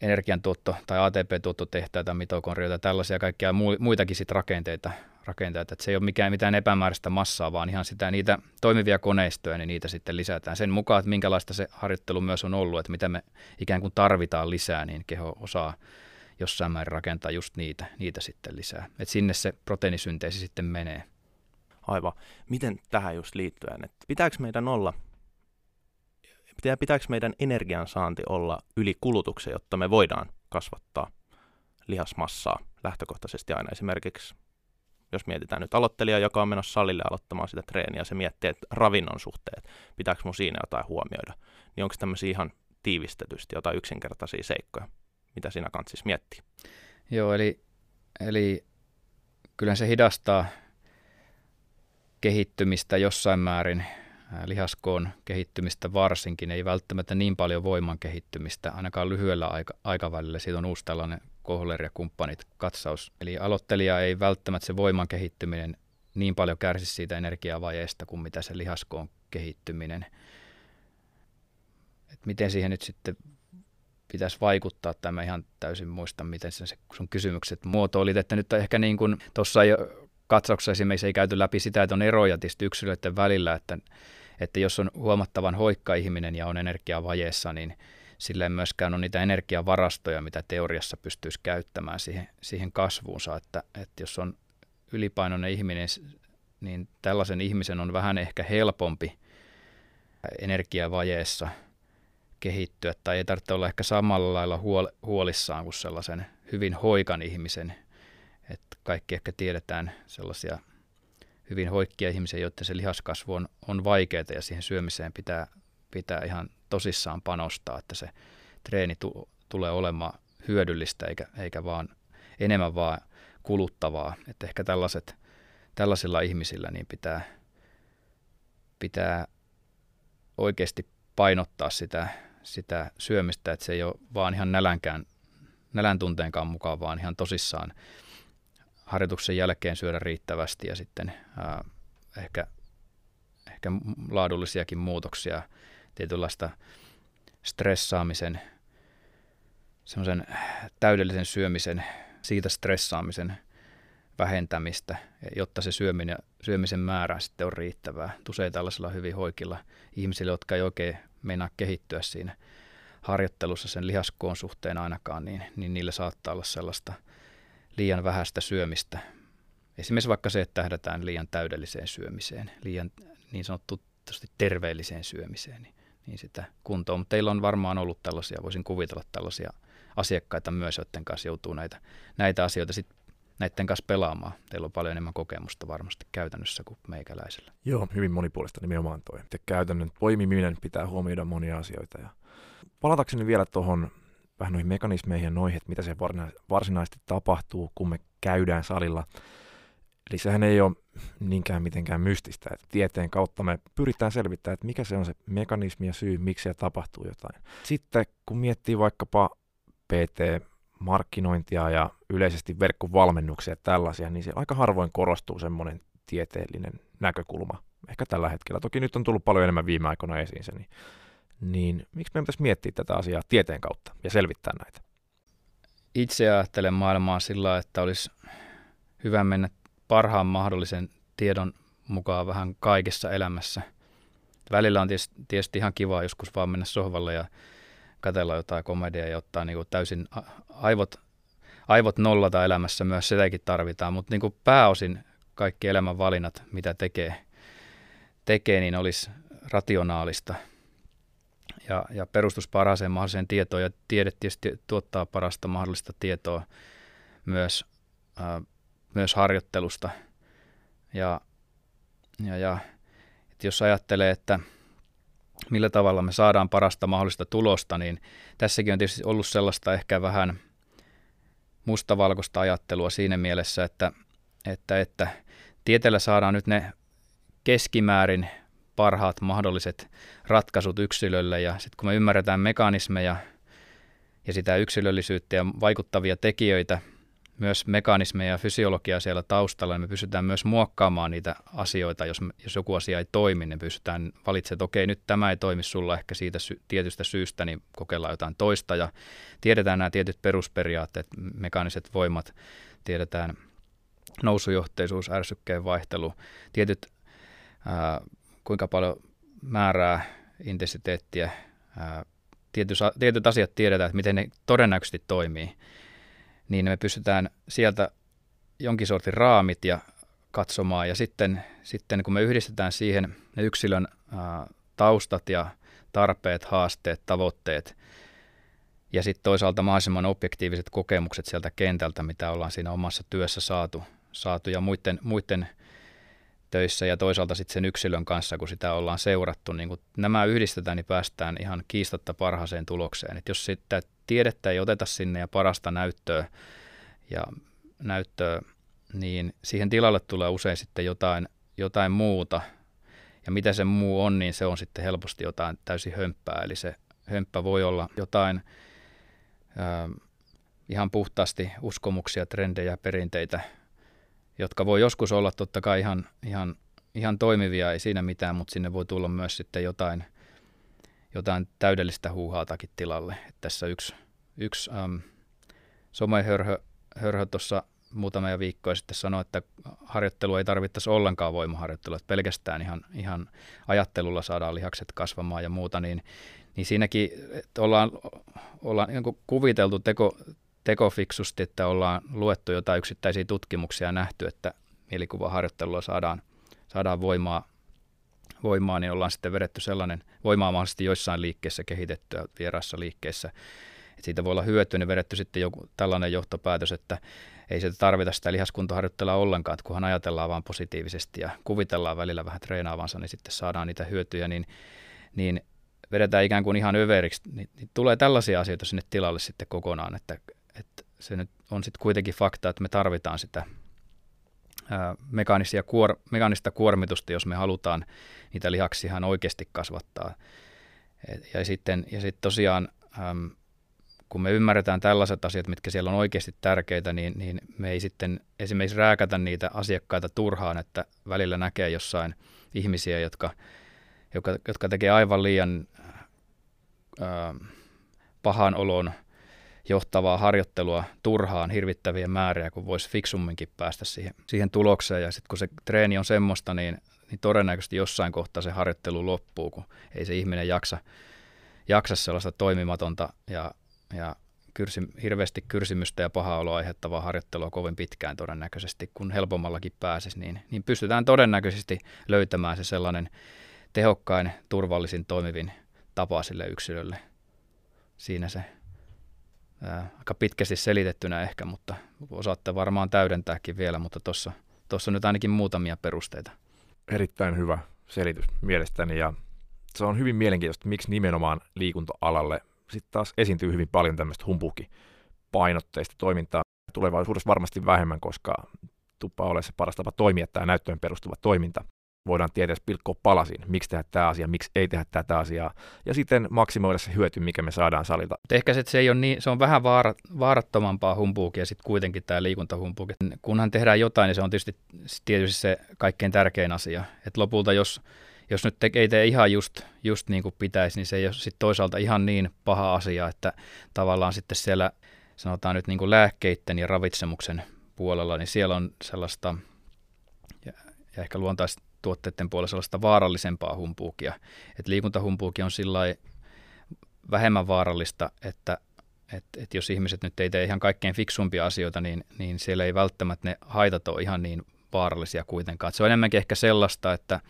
energiantuotto- tai ATP-tuottotehtaita, mitokondrioita, tällaisia kaikkia muitakin sit rakenteita, rakenteita. Se ei ole mikään mitään epämääräistä massaa, vaan ihan sitä niitä toimivia koneistoja, niin niitä sitten lisätään. Sen mukaan, että minkälaista se harjoittelu myös on ollut, että mitä me ikään kuin tarvitaan lisää, niin keho osaa jossain määrin rakentaa just niitä, niitä sitten lisää. Et sinne se proteiinisynteesi sitten menee. Aivan. Miten tähän just liittyen, että pitääkö meidän olla, pitääkö meidän energiansaanti olla yli kulutuksen, jotta me voidaan kasvattaa lihasmassaa lähtökohtaisesti aina esimerkiksi jos mietitään nyt aloittelijaa, joka on menossa salille aloittamaan sitä treeniä, se miettii, että ravinnon suhteet, pitääkö mun siinä jotain huomioida, niin onko tämmöisiä ihan tiivistetysti jotain yksinkertaisia seikkoja, mitä siinä kanssa siis miettii? Joo, eli, eli kyllä se hidastaa kehittymistä jossain määrin, lihaskoon kehittymistä varsinkin, ei välttämättä niin paljon voiman kehittymistä, ainakaan lyhyellä aika- aikavälillä. Siitä on uusi tällainen Kohler ja kumppanit katsaus. Eli aloittelija ei välttämättä se voiman kehittyminen niin paljon kärsi siitä energiavajeesta kuin mitä se lihaskoon kehittyminen. Et miten siihen nyt sitten pitäisi vaikuttaa, tämä ihan täysin muista, miten se sun kysymykset muotoilit, että nyt ehkä niin kuin tuossa jo katsauksessa esimerkiksi ei käyty läpi sitä, että on eroja tietysti yksilöiden välillä, että, että jos on huomattavan hoikka ihminen ja on energiavajeessa, niin sillä ei myöskään ole niitä energiavarastoja, mitä teoriassa pystyisi käyttämään siihen, siihen kasvuunsa, että, että jos on ylipainoinen ihminen, niin tällaisen ihmisen on vähän ehkä helpompi energiavajeessa kehittyä, tai ei tarvitse olla ehkä samalla lailla huolissaan kuin sellaisen hyvin hoikan ihmisen, että kaikki ehkä tiedetään sellaisia hyvin hoikkia ihmisiä, joiden se lihaskasvu on, on vaikeaa ja siihen syömiseen pitää, pitää ihan tosissaan panostaa, että se treeni tu, tulee olemaan hyödyllistä eikä, eikä vaan enemmän vaan kuluttavaa. Että ehkä tällaiset, tällaisilla ihmisillä niin pitää, pitää oikeasti painottaa sitä, sitä syömistä, että se ei ole vaan ihan nälänkään, nälän tunteenkaan mukaan, vaan ihan tosissaan harjoituksen jälkeen syödä riittävästi ja sitten ää, ehkä, ehkä laadullisiakin muutoksia, tietynlaista stressaamisen, semmoisen täydellisen syömisen, siitä stressaamisen vähentämistä, jotta se syöminen, syömisen määrä sitten on riittävää. Usein tällaisilla hyvin hoikilla ihmisillä, jotka ei oikein meinaa kehittyä siinä harjoittelussa sen lihaskoon suhteen ainakaan, niin, niin niillä saattaa olla sellaista – liian vähäistä syömistä. Esimerkiksi vaikka se, että tähdätään liian täydelliseen syömiseen, liian niin sanottusti terveelliseen syömiseen, niin, niin sitä kuntoa. Mutta teillä on varmaan ollut tällaisia, voisin kuvitella tällaisia asiakkaita myös, joiden kanssa joutuu näitä, näitä asioita sitten näiden kanssa pelaamaan. Teillä on paljon enemmän kokemusta varmasti käytännössä kuin meikäläisellä. Joo, hyvin monipuolista nimenomaan toi. Ja käytännön poimiminen pitää huomioida monia asioita. Ja palatakseni vielä tuohon vähän noihin mekanismeihin ja noihin, että mitä se varsinaisesti tapahtuu, kun me käydään salilla. Eli sehän ei ole niinkään mitenkään mystistä, että tieteen kautta me pyritään selvittämään, että mikä se on se mekanismi ja syy, miksi se tapahtuu jotain. Sitten kun miettii vaikkapa PT-markkinointia ja yleisesti verkkovalmennuksia ja tällaisia, niin se aika harvoin korostuu semmoinen tieteellinen näkökulma. Ehkä tällä hetkellä. Toki nyt on tullut paljon enemmän viime aikoina esiin se, niin niin miksi meidän pitäisi miettiä tätä asiaa tieteen kautta ja selvittää näitä? Itse ajattelen maailmaa sillä, että olisi hyvä mennä parhaan mahdollisen tiedon mukaan vähän kaikessa elämässä. Välillä on tietysti, tietysti ihan kiva joskus vaan mennä sohvalle ja katsella jotain komediaa ja ottaa niin kuin täysin aivot, aivot nollata elämässä myös, sitäkin tarvitaan, mutta niin kuin pääosin kaikki elämän valinnat, mitä tekee, tekee niin olisi rationaalista ja, ja perustus parhaaseen mahdolliseen tietoon ja tiede tietysti tuottaa parasta mahdollista tietoa myös, ää, myös harjoittelusta. Ja, ja, ja jos ajattelee, että millä tavalla me saadaan parasta mahdollista tulosta, niin tässäkin on tietysti ollut sellaista ehkä vähän mustavalkoista ajattelua siinä mielessä, että, että, että tieteellä saadaan nyt ne keskimäärin parhaat mahdolliset ratkaisut yksilölle. Ja sitten kun me ymmärretään mekanismeja ja sitä yksilöllisyyttä ja vaikuttavia tekijöitä, myös mekanismeja ja fysiologiaa siellä taustalla, niin me pystytään myös muokkaamaan niitä asioita, jos, jos joku asia ei toimi, niin pystytään valitsemaan, että okei, nyt tämä ei toimi sulla ehkä siitä sy- tietystä syystä, niin kokeillaan jotain toista. Ja tiedetään nämä tietyt perusperiaatteet, mekaaniset voimat, tiedetään nousujohteisuus, ärsykkeen vaihtelu, tietyt ää, kuinka paljon määrää, intensiteettiä, ää, tietyt, tietyt asiat tiedetään, että miten ne todennäköisesti toimii, niin me pystytään sieltä jonkin sortin raamit ja katsomaan. Ja sitten, sitten kun me yhdistetään siihen ne yksilön ää, taustat ja tarpeet, haasteet, tavoitteet ja sitten toisaalta mahdollisimman objektiiviset kokemukset sieltä kentältä, mitä ollaan siinä omassa työssä saatu, saatu ja muiden, muiden töissä ja toisaalta sitten sen yksilön kanssa, kun sitä ollaan seurattu, niin kun nämä yhdistetään, niin päästään ihan kiistatta parhaaseen tulokseen. Et jos sitä tiedettä ei oteta sinne ja parasta näyttöä, ja näyttöä, niin siihen tilalle tulee usein sitten jotain, jotain muuta. Ja mitä se muu on, niin se on sitten helposti jotain täysin hömppää. Eli se hömppä voi olla jotain äh, ihan puhtaasti uskomuksia, trendejä, perinteitä, jotka voi joskus olla totta kai ihan, ihan, ihan toimivia, ei siinä mitään, mutta sinne voi tulla myös sitten jotain, jotain täydellistä huuhaatakin tilalle. Et tässä yksi, yksi ähm, somehörhö hörhö tuossa muutamia viikkoja sitten sanoi, että harjoittelu ei tarvittaisi ollenkaan voimaharjoittelua, että pelkästään ihan, ihan ajattelulla saadaan lihakset kasvamaan ja muuta, niin, niin siinäkin että ollaan, ollaan niin kuviteltu teko, tekofiksusti, että ollaan luettu jotain yksittäisiä tutkimuksia ja nähty, että mielikuvaharjoittelulla saadaan, saadaan voimaa, voimaa, niin ollaan sitten vedetty sellainen voimaa mahdollisesti joissain liikkeessä kehitettyä vieraassa liikkeessä. Että siitä voi olla hyötyä, niin vedetty sitten joku tällainen johtopäätös, että ei se tarvita sitä lihaskuntoharjoittelua ollenkaan, että kunhan ajatellaan vaan positiivisesti ja kuvitellaan välillä vähän treenaavansa, niin sitten saadaan niitä hyötyjä, niin, niin vedetään ikään kuin ihan överiksi, niin, niin tulee tällaisia asioita sinne tilalle sitten kokonaan, että että se nyt on sitten kuitenkin fakta, että me tarvitaan sitä mekaanisia kuor, mekaanista kuormitusta, jos me halutaan niitä lihaksia ihan oikeasti kasvattaa. Ja sitten ja sitten tosiaan, äm, kun me ymmärretään tällaiset asiat, mitkä siellä on oikeasti tärkeitä, niin, niin me ei sitten esimerkiksi rääkätä niitä asiakkaita turhaan, että välillä näkee jossain ihmisiä, jotka, jotka, jotka tekee aivan liian ää, pahan olon – johtavaa harjoittelua turhaan hirvittäviä määriä, kun voisi fiksumminkin päästä siihen, siihen tulokseen. Ja sitten kun se treeni on semmoista, niin, niin todennäköisesti jossain kohtaa se harjoittelu loppuu, kun ei se ihminen jaksa, jaksa sellaista toimimatonta ja, ja kyrsi, hirveästi kyrsimystä ja pahaa oloa aiheuttavaa harjoittelua kovin pitkään todennäköisesti, kun helpommallakin pääsisi, niin, niin pystytään todennäköisesti löytämään se sellainen tehokkain, turvallisin, toimivin tapa sille yksilölle. Siinä se ää, aika pitkästi selitettynä ehkä, mutta osaatte varmaan täydentääkin vielä, mutta tuossa tuossa nyt ainakin muutamia perusteita. Erittäin hyvä selitys mielestäni ja se on hyvin mielenkiintoista, miksi nimenomaan liikunta-alalle sitten taas esiintyy hyvin paljon tämmöistä humpuukipainotteista toimintaa. Tulevaisuudessa varmasti vähemmän, koska tuppaa ole se paras tapa toimia tämä näyttöön perustuva toiminta voidaan tieteessä pilkkoa palasin, miksi tehdä tämä asia, miksi ei tehdä tätä asiaa, ja sitten maksimoida se hyöty, mikä me saadaan salilta. Ehkä se, se, ei ole niin, se on vähän vaara, vaarattomampaa humpuukia sitten kuitenkin tämä liikuntahumpuuki. Kunhan tehdään jotain, niin se on tietysti, tietysti se kaikkein tärkein asia. Et lopulta, jos, jos nyt te, ei tee ihan just, just niin kuin pitäisi, niin se ei ole sitten toisaalta ihan niin paha asia, että tavallaan sitten siellä sanotaan nyt niin kuin lääkkeiden ja ravitsemuksen puolella, niin siellä on sellaista ja, ja ehkä luontaista tuotteiden puolella sellaista vaarallisempaa humpuukia. Et liikuntahumpuuki on sillä vähemmän vaarallista, että et, et jos ihmiset nyt ei tee ihan kaikkein fiksumpia asioita, niin, niin siellä ei välttämättä ne haitat ole ihan niin vaarallisia kuitenkaan. Et se on enemmänkin ehkä sellaista, että,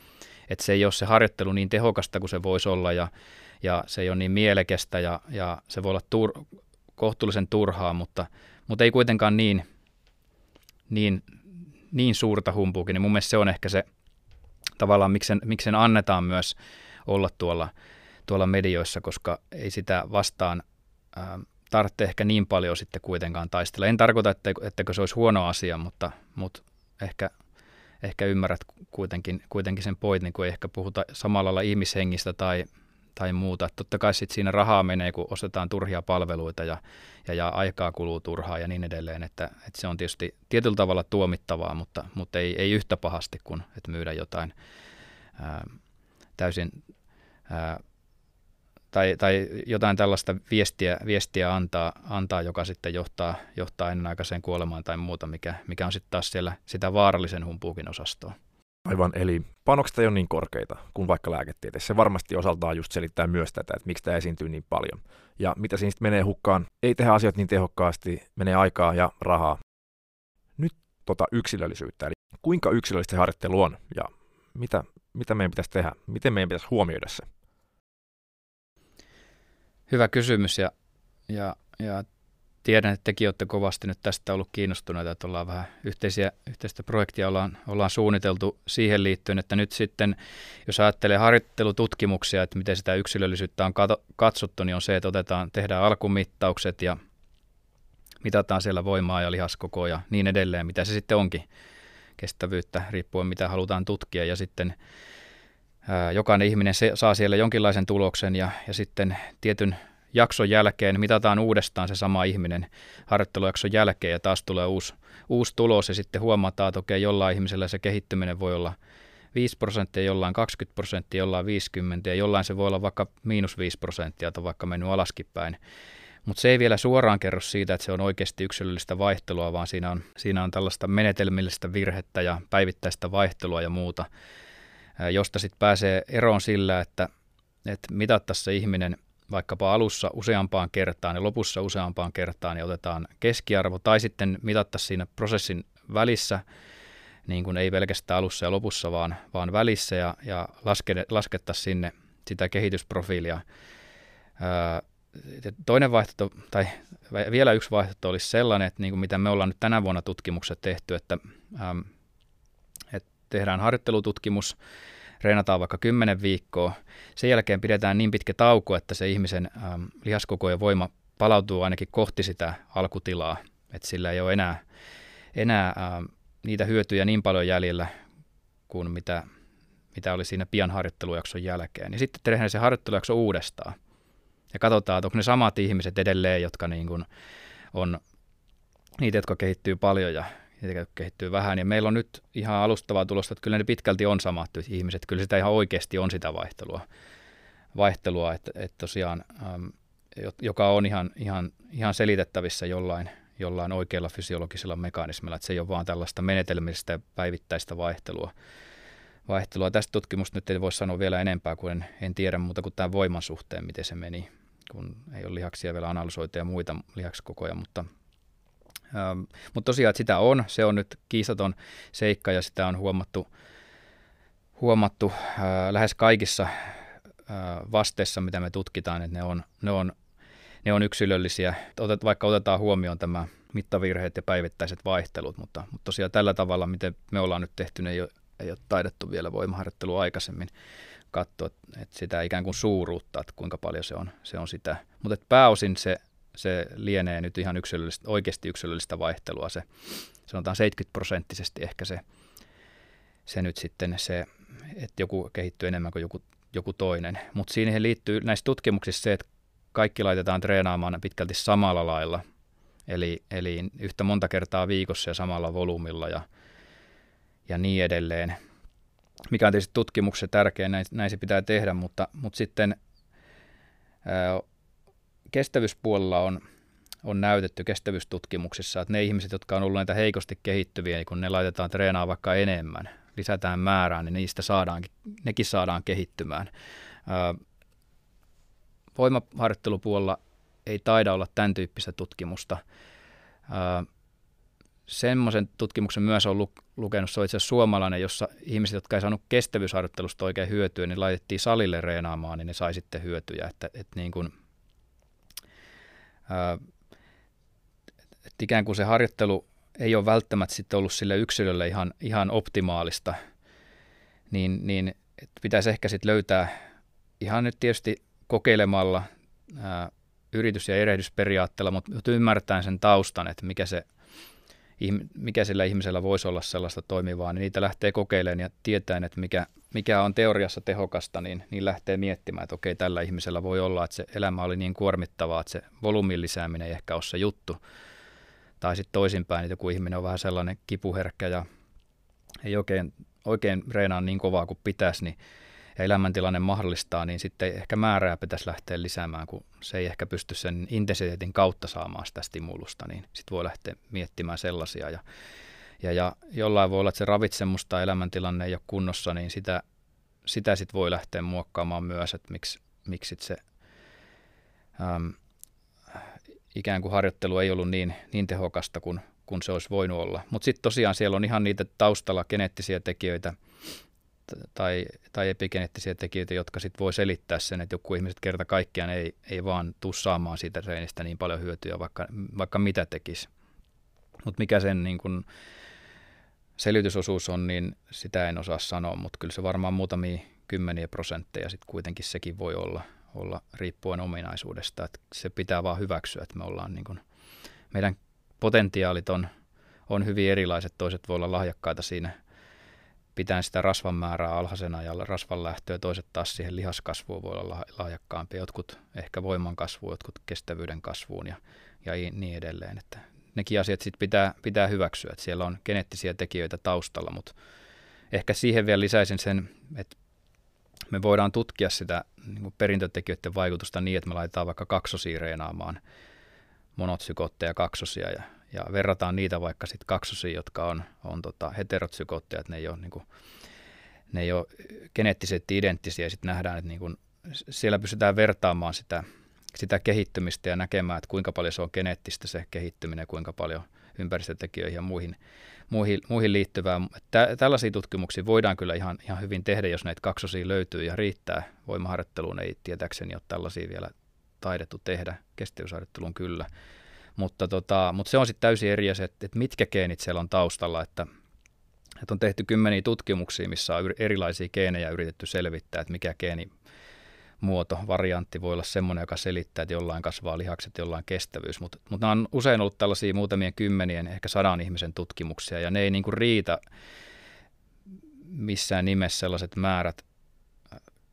että se ei ole se harjoittelu niin tehokasta kuin se voisi olla ja, ja se ei ole niin mielekästä ja, ja se voi olla tur, kohtuullisen turhaa, mutta, mutta ei kuitenkaan niin, niin, niin suurta humpuukin. Niin mun mielestä se on ehkä se tavallaan, miksi sen, miksi sen annetaan myös olla tuolla, tuolla medioissa, koska ei sitä vastaan ää, tarvitse ehkä niin paljon sitten kuitenkaan taistella. En tarkoita, että, etteikö se olisi huono asia, mutta, mutta ehkä, ehkä ymmärrät kuitenkin, kuitenkin sen pointin, kun ei ehkä puhuta samalla lailla ihmishengistä tai, tai muuta. Että totta kai sitten siinä rahaa menee, kun ostetaan turhia palveluita ja, ja, ja aikaa kuluu turhaa ja niin edelleen. Että, että se on tietysti tietyllä tavalla tuomittavaa, mutta, mutta ei, ei yhtä pahasti kuin että myydä jotain ää, täysin ää, tai, tai jotain tällaista viestiä, viestiä antaa, antaa, joka sitten johtaa, johtaa ennenaikaiseen kuolemaan tai muuta, mikä, mikä on sitten taas siellä sitä vaarallisen humpuukin osastoa. Aivan, eli panokset ei ole niin korkeita kuin vaikka lääketieteessä. Se varmasti osaltaan just selittää myös tätä, että miksi tämä esiintyy niin paljon. Ja mitä siinä sitten menee hukkaan, ei tehdä asioita niin tehokkaasti, menee aikaa ja rahaa. Nyt tota yksilöllisyyttä, eli kuinka yksilöllistä harjoittelu on ja mitä, mitä meidän pitäisi tehdä, miten meidän pitäisi huomioida se? Hyvä kysymys ja, ja, ja tiedän, että tekin olette kovasti nyt tästä ollut kiinnostuneita, että ollaan vähän yhteisiä, yhteistä projektia ollaan, ollaan suunniteltu siihen liittyen, että nyt sitten, jos ajattelee harjoittelututkimuksia, että miten sitä yksilöllisyyttä on katsottu, niin on se, että otetaan, tehdään alkumittaukset ja mitataan siellä voimaa ja lihaskokoa ja niin edelleen, mitä se sitten onkin. Kestävyyttä riippuen mitä halutaan tutkia ja sitten ää, jokainen ihminen se, saa siellä jonkinlaisen tuloksen ja, ja sitten tietyn jakson jälkeen mitataan uudestaan se sama ihminen harjoittelujakson jälkeen ja taas tulee uusi, uusi tulos ja sitten huomataan, että okei, jollain ihmisellä se kehittyminen voi olla 5 prosenttia, jollain 20 prosenttia, jollain 50 ja jollain se voi olla vaikka miinus 5 prosenttia tai vaikka mennyt alaskin päin. Mutta se ei vielä suoraan kerro siitä, että se on oikeasti yksilöllistä vaihtelua, vaan siinä on, siinä on tällaista menetelmillistä virhettä ja päivittäistä vaihtelua ja muuta, josta sitten pääsee eroon sillä, että, että mitattaisiin se ihminen vaikkapa alussa useampaan kertaan ja lopussa useampaan kertaan ja otetaan keskiarvo, tai sitten mitattaisiin siinä prosessin välissä, niin kuin ei pelkästään alussa ja lopussa, vaan, vaan välissä ja, ja laske, laskettaisiin sinne sitä kehitysprofiilia. Ää, toinen vaihtoehto, tai vielä yksi vaihtoehto olisi sellainen, että niin kuin mitä me ollaan nyt tänä vuonna tutkimukset tehty, että, ähm, että tehdään harjoittelututkimus, reenataan vaikka 10 viikkoa, sen jälkeen pidetään niin pitkä tauko, että se ihmisen ähm, lihaskoko ja voima palautuu ainakin kohti sitä alkutilaa, että sillä ei ole enää, enää ähm, niitä hyötyjä niin paljon jäljellä kuin mitä, mitä oli siinä pian harjoittelujakson jälkeen. Ja sitten tehdään se harjoittelujakso uudestaan. Ja katsotaan, että onko ne samat ihmiset edelleen, jotka niin kuin on niitä, jotka kehittyy paljon ja niitä, kehittyy vähän. Ja meillä on nyt ihan alustavaa tulosta, että kyllä ne pitkälti on samat ihmiset. Kyllä sitä ihan oikeasti on sitä vaihtelua, vaihtelua että, että tosiaan, äm, joka on ihan, ihan, ihan selitettävissä jollain, jollain oikealla fysiologisella mekanismilla. Että se ei ole vaan tällaista menetelmistä päivittäistä vaihtelua. vaihtelua. Tästä tutkimusta nyt ei voi sanoa vielä enempää, kuin en, en tiedä muuta kuin tämän voiman suhteen, miten se meni kun ei ole lihaksia vielä analysoitu ja muita lihakskokoja, mutta ähm, mutta tosiaan, että sitä on, se on nyt kiistaton seikka ja sitä on huomattu, huomattu äh, lähes kaikissa äh, vasteissa, mitä me tutkitaan, että ne on, ne on, ne on yksilöllisiä, Otet, vaikka otetaan huomioon tämä mittavirheet ja päivittäiset vaihtelut, mutta, mutta tosiaan tällä tavalla, miten me ollaan nyt tehty, ne ei ole, ei ole taidettu vielä voimaharjoittelua aikaisemmin katsoa että sitä ikään kuin suuruutta, että kuinka paljon se on, se on sitä. Mutta pääosin se, se lienee nyt ihan yksilöllistä, oikeasti yksilöllistä vaihtelua. Se, sanotaan 70 prosenttisesti ehkä se, se nyt sitten se, että joku kehittyy enemmän kuin joku, joku toinen. Mutta siihen liittyy näissä tutkimuksissa se, että kaikki laitetaan treenaamaan pitkälti samalla lailla. Eli, eli yhtä monta kertaa viikossa ja samalla volyymilla ja, ja niin edelleen mikä on tietysti tutkimuksessa tärkeä, näin, näin se pitää tehdä, mutta, mutta sitten ää, kestävyyspuolella on, on näytetty kestävyystutkimuksissa, että ne ihmiset, jotka on ollut näitä heikosti kehittyviä, niin kun ne laitetaan treenaa vaikka enemmän, lisätään määrää, niin niistä saadaan, nekin saadaan kehittymään. Voimaharjoittelupuolella ei taida olla tämän tyyppistä tutkimusta. Semmoisen tutkimuksen myös on lukenut, se on itse asiassa suomalainen, jossa ihmiset, jotka ei saanut kestävyysharjoittelusta oikein hyötyä, niin laitettiin salille reenaamaan, niin ne sai sitten hyötyjä. Että, että niin kuin, että ikään kuin se harjoittelu ei ole välttämättä sitten ollut sille yksilölle ihan, ihan optimaalista, niin, niin pitäisi ehkä sitten löytää ihan nyt tietysti kokeilemalla ää, yritys- ja erehdysperiaatteella, mutta ymmärtäen sen taustan, että mikä, se, mikä sillä ihmisellä voisi olla sellaista toimivaa, niin niitä lähtee kokeilemaan ja tietäen, että mikä, mikä on teoriassa tehokasta, niin, niin lähtee miettimään, että okei, tällä ihmisellä voi olla, että se elämä oli niin kuormittavaa, että se volyymin lisääminen ei ehkä ole se juttu. Tai sitten toisinpäin, että joku ihminen on vähän sellainen kipuherkkä ja ei oikein, oikein reenaa niin kovaa kuin pitäisi, niin ja elämäntilanne mahdollistaa, niin sitten ehkä määrää pitäisi lähteä lisäämään, kun se ei ehkä pysty sen intensiteetin kautta saamaan sitä stimulusta, niin sitten voi lähteä miettimään sellaisia. Ja, ja, ja jollain voi olla, että se ravitsemus tai elämäntilanne ei ole kunnossa, niin sitä, sitä sitten voi lähteä muokkaamaan myös, että miksi, miksi se äm, ikään kuin harjoittelu ei ollut niin, niin tehokasta kuin, kuin se olisi voinut olla. Mutta sitten tosiaan siellä on ihan niitä taustalla geneettisiä tekijöitä, tai, tai epigeneettisiä tekijöitä, jotka sitten voi selittää sen, että joku ihmiset kerta kaikkiaan ei, ei vaan tuu saamaan siitä treenistä niin paljon hyötyä, vaikka, vaikka mitä tekisi. Mutta mikä sen niin kun selitysosuus on, niin sitä en osaa sanoa, mutta kyllä se varmaan muutamia kymmeniä prosentteja sitten kuitenkin sekin voi olla, olla riippuen ominaisuudesta. Että se pitää vaan hyväksyä, että me ollaan niin kun, meidän potentiaalit on, on hyvin erilaiset. Toiset voi olla lahjakkaita siinä pitää sitä rasvan määrää alhaisena ja rasvan lähtöä, toiset taas siihen lihaskasvuun voi olla lahjakkaampia, jotkut ehkä voiman kasvuun, jotkut kestävyyden kasvuun ja, ja niin edelleen. Että nekin asiat sit pitää, pitää hyväksyä, että siellä on geneettisiä tekijöitä taustalla, mutta ehkä siihen vielä lisäisin sen, että me voidaan tutkia sitä niin perintötekijöiden vaikutusta niin, että me laitetaan vaikka kaksosia reenaamaan monotsykootteja kaksosia ja ja verrataan niitä vaikka sitten kaksosiin, jotka on, on tota heterotsykotteja, että ne ei ole, niin kuin, ne ei ole geneettisesti identtisiä, ja sitten nähdään, että niin kuin, siellä pystytään vertaamaan sitä, sitä kehittymistä ja näkemään, että kuinka paljon se on geneettistä se kehittyminen, kuinka paljon ympäristötekijöihin ja muihin, muihin, muihin liittyvää. Tä, tällaisia tutkimuksia voidaan kyllä ihan, ihan hyvin tehdä, jos näitä kaksosia löytyy ja riittää. Voimaharjoitteluun ei tietääkseni ole tällaisia vielä taidettu tehdä, kestävyysharjoitteluun kyllä. Mutta, tota, mutta se on sitten täysin eri asia, että, että mitkä geenit siellä on taustalla, että, että on tehty kymmeniä tutkimuksia, missä on erilaisia geenejä yritetty selvittää, että mikä geeni muoto, variantti voi olla semmoinen, joka selittää, että jollain kasvaa lihakset, jollain kestävyys. Mutta, mutta nämä on usein ollut tällaisia muutamien kymmenien, ehkä sadan ihmisen tutkimuksia, ja ne ei niin kuin riitä missään nimessä sellaiset määrät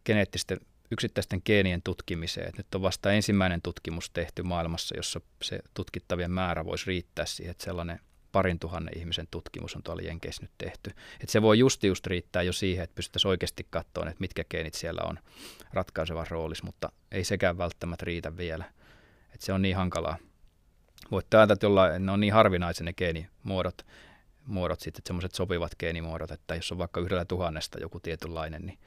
geneettisten yksittäisten geenien tutkimiseen. Et nyt on vasta ensimmäinen tutkimus tehty maailmassa, jossa se tutkittavien määrä voisi riittää siihen, että sellainen parin tuhannen ihmisen tutkimus on tuolla Jenkeissä nyt tehty. Et se voi just just riittää jo siihen, että pystyttäisiin oikeasti katsoa, että mitkä geenit siellä on ratkaiseva roolissa, mutta ei sekään välttämättä riitä vielä. Et se on niin hankalaa. Voit ajatella, että jollain, ne on niin harvinaisia ne geenimuodot, muodot sitten, semmoiset sopivat geenimuodot, että jos on vaikka yhdellä tuhannesta joku tietynlainen, niin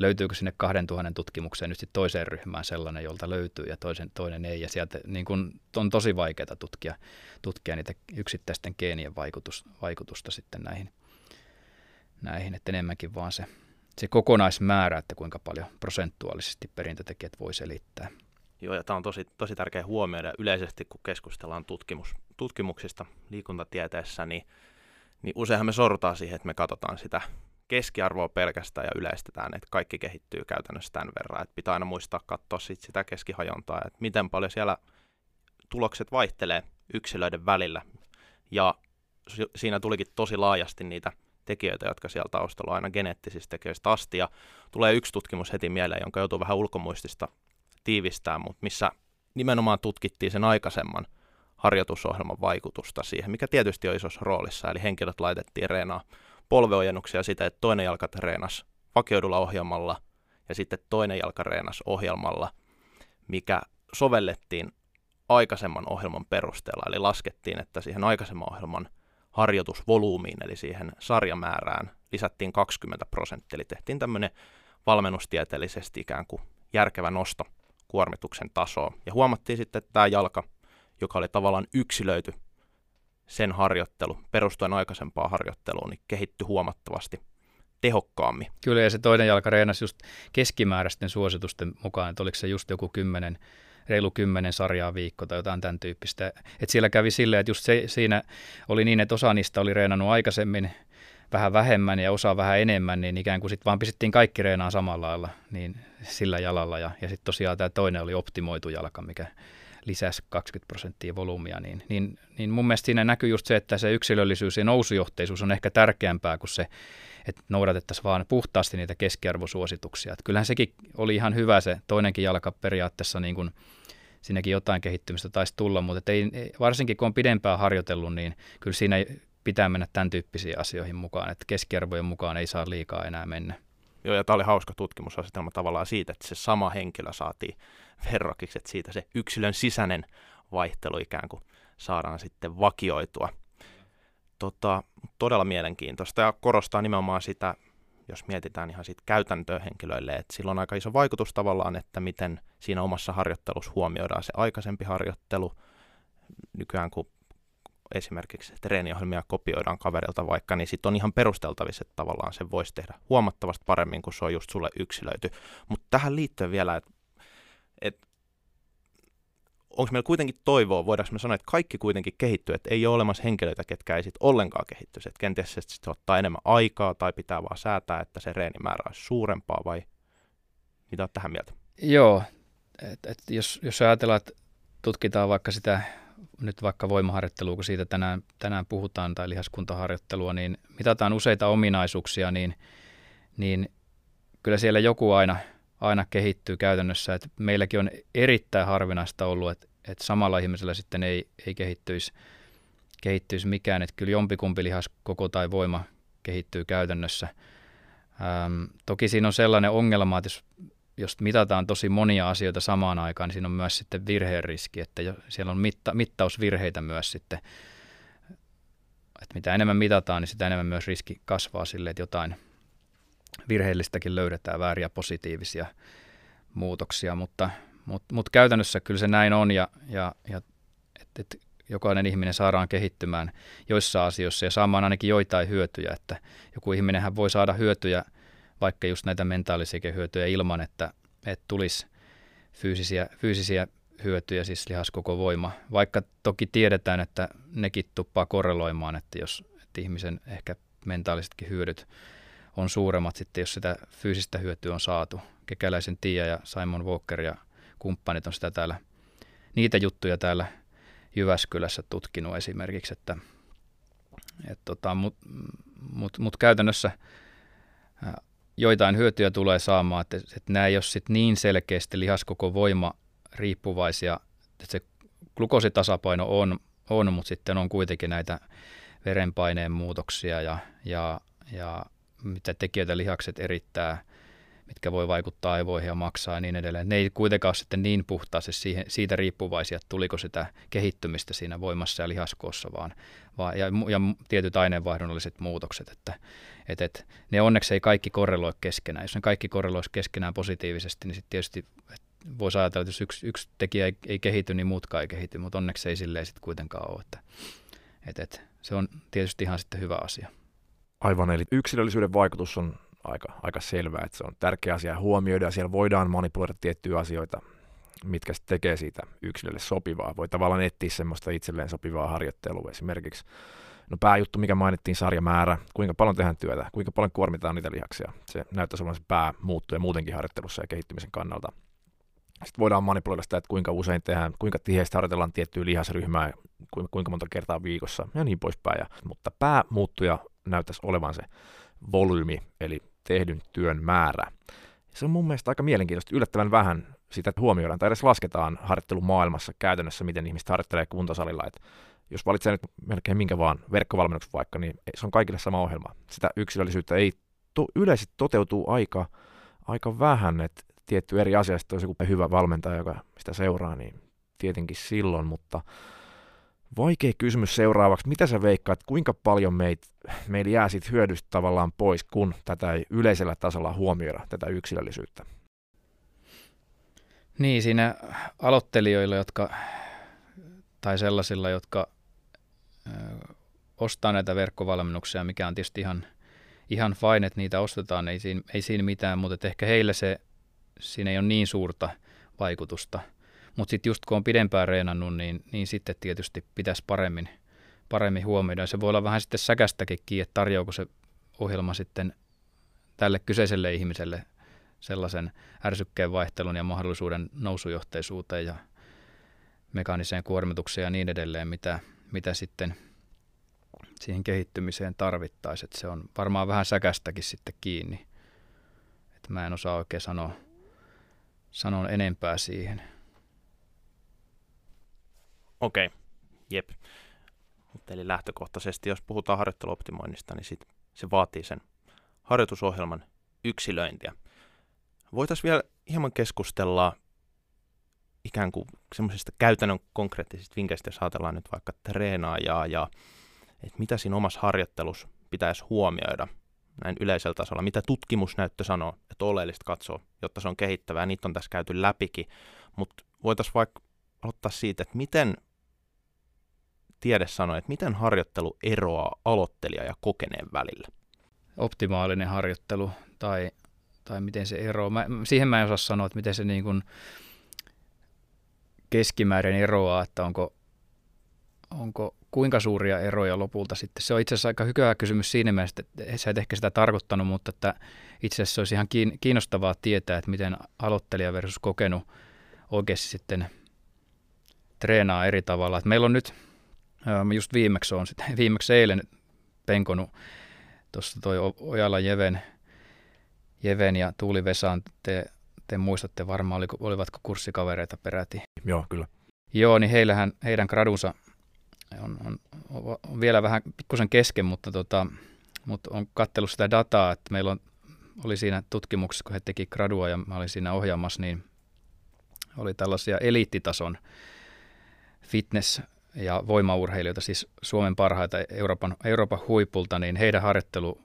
löytyykö sinne 2000 tutkimukseen nyt toiseen ryhmään sellainen, jolta löytyy ja toisen, toinen ei. Ja sieltä niin kun, on tosi vaikeaa tutkia, tutkia niitä yksittäisten geenien vaikutus, vaikutusta sitten näihin, näihin, että enemmänkin vaan se, se kokonaismäärä, että kuinka paljon prosentuaalisesti perintötekijät voi selittää. Joo, ja tämä on tosi, tosi tärkeä huomioida yleisesti, kun keskustellaan tutkimus, tutkimuksista liikuntatieteessä, niin, niin useinhan me sortaa siihen, että me katsotaan sitä keskiarvoa pelkästään ja yleistetään, että kaikki kehittyy käytännössä tämän verran. Että pitää aina muistaa katsoa sit sitä keskihajontaa, että miten paljon siellä tulokset vaihtelee yksilöiden välillä. Ja siinä tulikin tosi laajasti niitä tekijöitä, jotka siellä taustalla on aina geneettisistä tekijöistä asti. Ja tulee yksi tutkimus heti mieleen, jonka joutuu vähän ulkomuistista tiivistää, mutta missä nimenomaan tutkittiin sen aikaisemman harjoitusohjelman vaikutusta siihen, mikä tietysti on isossa roolissa, eli henkilöt laitettiin reenaa polveojennuksia sitä, että toinen jalka treenasi vakioidulla ohjelmalla ja sitten toinen jalka treenasi ohjelmalla, mikä sovellettiin aikaisemman ohjelman perusteella, eli laskettiin, että siihen aikaisemman ohjelman harjoitusvolyymiin, eli siihen sarjamäärään lisättiin 20 prosenttia, eli tehtiin tämmöinen valmennustieteellisesti ikään kuin järkevä nosto kuormituksen tasoa. Ja huomattiin sitten, että tämä jalka, joka oli tavallaan yksilöity sen harjoittelu, perustuen aikaisempaan harjoitteluun, niin kehittyi huomattavasti tehokkaammin. Kyllä, ja se toinen jalka reenasi just keskimääräisten suositusten mukaan, että oliko se just joku kymmenen, reilu kymmenen sarjaa viikko tai jotain tämän tyyppistä. Et siellä kävi silleen, että just se, siinä oli niin, että osa niistä oli reenannut aikaisemmin vähän vähemmän ja osa vähän enemmän, niin ikään kuin sitten vaan pistettiin kaikki reenaan samalla lailla niin sillä jalalla. Ja, ja sitten tosiaan tämä toinen oli optimoitu jalka, mikä lisäsi 20 prosenttia volyymia, niin, niin, niin mun mielestä siinä näkyy just se, että se yksilöllisyys ja nousujohteisuus on ehkä tärkeämpää kuin se, että noudatettaisiin vaan puhtaasti niitä keskiarvosuosituksia. Että kyllähän sekin oli ihan hyvä se toinenkin jalka periaatteessa, niin kuin siinäkin jotain kehittymistä taisi tulla, mutta ei, varsinkin kun on pidempään harjoitellut, niin kyllä siinä pitää mennä tämän tyyppisiin asioihin mukaan, että keskiarvojen mukaan ei saa liikaa enää mennä. Joo, ja tämä oli hauska tutkimusasetelma tavallaan siitä, että se sama henkilö saatiin verrokiksi, että siitä se yksilön sisäinen vaihtelu ikään kuin saadaan sitten vakioitua. Tota, todella mielenkiintoista ja korostaa nimenomaan sitä, jos mietitään ihan siitä käytäntöä henkilöille, että sillä on aika iso vaikutus tavallaan, että miten siinä omassa harjoittelussa huomioidaan se aikaisempi harjoittelu. Nykyään kun esimerkiksi treeniohjelmia kopioidaan kaverilta vaikka, niin sitten on ihan perusteltavissa, että tavallaan se voisi tehdä huomattavasti paremmin, kun se on just sulle yksilöity. Mutta tähän liittyen vielä, että et, onko meillä kuitenkin toivoa, voidaanko me sanoa, että kaikki kuitenkin kehittyy, että ei ole olemassa henkilöitä, ketkä ei sitten ollenkaan kehittyisi, että kenties se sitten ottaa enemmän aikaa tai pitää vaan säätää, että se reenimäärä olisi suurempaa vai mitä olet tähän mieltä? Joo, et, et jos, jos ajatellaan, että tutkitaan vaikka sitä nyt vaikka voimaharjoittelua, kun siitä tänään, tänään puhutaan, tai lihaskuntaharjoittelua, niin mitataan useita ominaisuuksia, niin, niin kyllä siellä joku aina, aina kehittyy käytännössä. Et meilläkin on erittäin harvinaista ollut, että, että samalla ihmisellä sitten ei, ei kehittyisi, kehittyisi mikään. Että kyllä jompikumpi lihaskoko tai voima kehittyy käytännössä. Ähm, toki siinä on sellainen ongelma, että jos jos mitataan tosi monia asioita samaan aikaan, niin siinä on myös sitten virheen riski, että siellä on mitta, mittausvirheitä myös sitten. Että mitä enemmän mitataan, niin sitä enemmän myös riski kasvaa sille, että jotain virheellistäkin löydetään, vääriä positiivisia muutoksia, mutta, mutta, mutta käytännössä kyllä se näin on ja, ja, ja että, että jokainen ihminen saadaan kehittymään joissa asioissa ja saamaan ainakin joitain hyötyjä, että joku ihminenhän voi saada hyötyjä – vaikka just näitä mentaalisia hyötyjä ilman, että, että tulisi fyysisiä, fyysisiä hyötyjä, siis lihaskoko voima. Vaikka toki tiedetään, että nekin tuppaa korreloimaan, että jos että ihmisen ehkä mentaalisetkin hyödyt on suuremmat sitten, jos sitä fyysistä hyötyä on saatu. Kekäläisen Tiia ja Simon Walker ja kumppanit on sitä täällä, niitä juttuja täällä Jyväskylässä tutkinut esimerkiksi, että et tota, mutta mut, mut käytännössä joitain hyötyjä tulee saamaan, että, että nämä ei ole sit niin selkeästi lihaskoko voima riippuvaisia, että se glukositasapaino on, on, mutta sitten on kuitenkin näitä verenpaineen muutoksia ja, ja, ja mitä tekijöitä lihakset erittää, mitkä voi vaikuttaa aivoihin ja maksaa ja niin edelleen. Ne ei kuitenkaan ole sitten niin puhtaasti siihen, siitä riippuvaisia, että tuliko sitä kehittymistä siinä voimassa ja lihaskoossa, vaan, vaan ja, ja tietyt aineenvaihdonnolliset muutokset, että, et, et, ne onneksi ei kaikki korreloi keskenään. Jos ne kaikki korreloisi keskenään positiivisesti, niin sitten tietysti voisi ajatella, että jos yksi, yksi tekijä ei, ei kehity, niin muutkaan ei kehity, mutta onneksi ei silleen sitten kuitenkaan ole. Että, et, et, se on tietysti ihan sitten hyvä asia. Aivan, eli yksilöllisyyden vaikutus on aika, aika selvää, että se on tärkeä asia huomioida ja siellä voidaan manipuloida tiettyjä asioita, mitkä sitten tekee siitä yksilölle sopivaa. Voi tavallaan etsiä semmoista itselleen sopivaa harjoittelua esimerkiksi No pääjuttu, mikä mainittiin, sarjamäärä, kuinka paljon tehdään työtä, kuinka paljon kuormitaan niitä lihaksia. Se näyttäisi olevan se pää muuttuu muutenkin harjoittelussa ja kehittymisen kannalta. Sitten voidaan manipuloida sitä, että kuinka usein tehdään, kuinka tiheästi harjoitellaan tiettyä lihasryhmää, kuinka monta kertaa viikossa ja niin poispäin. Mutta päämuuttuja näyttäisi olevan se volyymi, eli tehdyn työn määrä. Se on mun mielestä aika mielenkiintoista, yllättävän vähän sitä huomioidaan tai edes lasketaan harjoittelumaailmassa käytännössä, miten ihmiset harjoittelee kuntosalilla. Että jos valitsee nyt melkein minkä vaan verkkovalmennuksen vaikka, niin se on kaikille sama ohjelma. Sitä yksilöllisyyttä ei to, yleisesti toteutuu aika, aika vähän, että tietty eri asiasta olisi joku hyvä valmentaja, joka sitä seuraa, niin tietenkin silloin, mutta Vaikea kysymys seuraavaksi. Mitä sä veikkaat, kuinka paljon meit, meillä jää sit hyödystä tavallaan pois, kun tätä ei yleisellä tasolla huomioida, tätä yksilöllisyyttä? Niin, siinä aloittelijoilla, jotka, tai sellaisilla, jotka ostaa näitä verkkovalmennuksia, mikä on tietysti ihan, ihan fine, että niitä ostetaan, ei siinä, ei siinä mitään, mutta ehkä heille se, siinä ei ole niin suurta vaikutusta. Mutta sitten just kun on pidempään reenannut, niin, niin sitten tietysti pitäisi paremmin, paremmin huomioida. Se voi olla vähän sitten säkästäkin kiinni, että tarjoako se ohjelma sitten tälle kyseiselle ihmiselle sellaisen ärsykkeen vaihtelun ja mahdollisuuden nousujohteisuuteen ja mekaaniseen kuormitukseen ja niin edelleen, mitä, mitä sitten siihen kehittymiseen tarvittaisiin. Se on varmaan vähän säkästäkin sitten kiinni. Että mä en osaa oikein sanoa, sanoa enempää siihen. Okei, okay. jep. Mutta eli lähtökohtaisesti, jos puhutaan harjoitteluoptimoinnista, niin sit se vaatii sen harjoitusohjelman yksilöintiä. Voitaisiin vielä hieman keskustella ikään kuin semmoisista käytännön konkreettisista vinkkeistä, jos ajatellaan nyt vaikka treenaajaa ja että mitä siinä omassa harjoittelussa pitäisi huomioida näin yleisellä tasolla, mitä tutkimusnäyttö sanoo, että oleellista katsoa, jotta se on kehittävää, niitä on tässä käyty läpikin, mutta voitaisiin vaikka aloittaa siitä, että miten tiede sanoo, että miten harjoittelu eroaa aloittelija ja kokeneen välillä? Optimaalinen harjoittelu tai, tai miten se eroaa. Mä, siihen mä en osaa sanoa, että miten se niin kuin keskimäärin eroaa, että onko, onko kuinka suuria eroja lopulta sitten. Se on itse asiassa aika hyvä kysymys siinä mielessä, että sä et ehkä sitä tarkoittanut, mutta että itse asiassa se olisi ihan kiinnostavaa tietää, että miten aloittelija versus kokenut oikeasti sitten treenaa eri tavalla. Että meillä on nyt, just viimeksi on sitten, [laughs] viimeksi eilen penkonut tuossa toi Ojala Jeven, Jeven ja Tuuli Vesan, te, te muistatte varmaan, olivatko kurssikavereita peräti. Joo, kyllä. Joo, niin heillähän, heidän gradunsa on, on, on vielä vähän pikkusen kesken, mutta, tota, mutta on katsellut sitä dataa, että meillä on, oli siinä tutkimuksessa, kun he teki gradua ja mä olin siinä ohjaamassa, niin oli tällaisia eliittitason fitness- ja voimaurheilijoita, siis Suomen parhaita Euroopan, Euroopan huipulta, niin heidän harjoittelu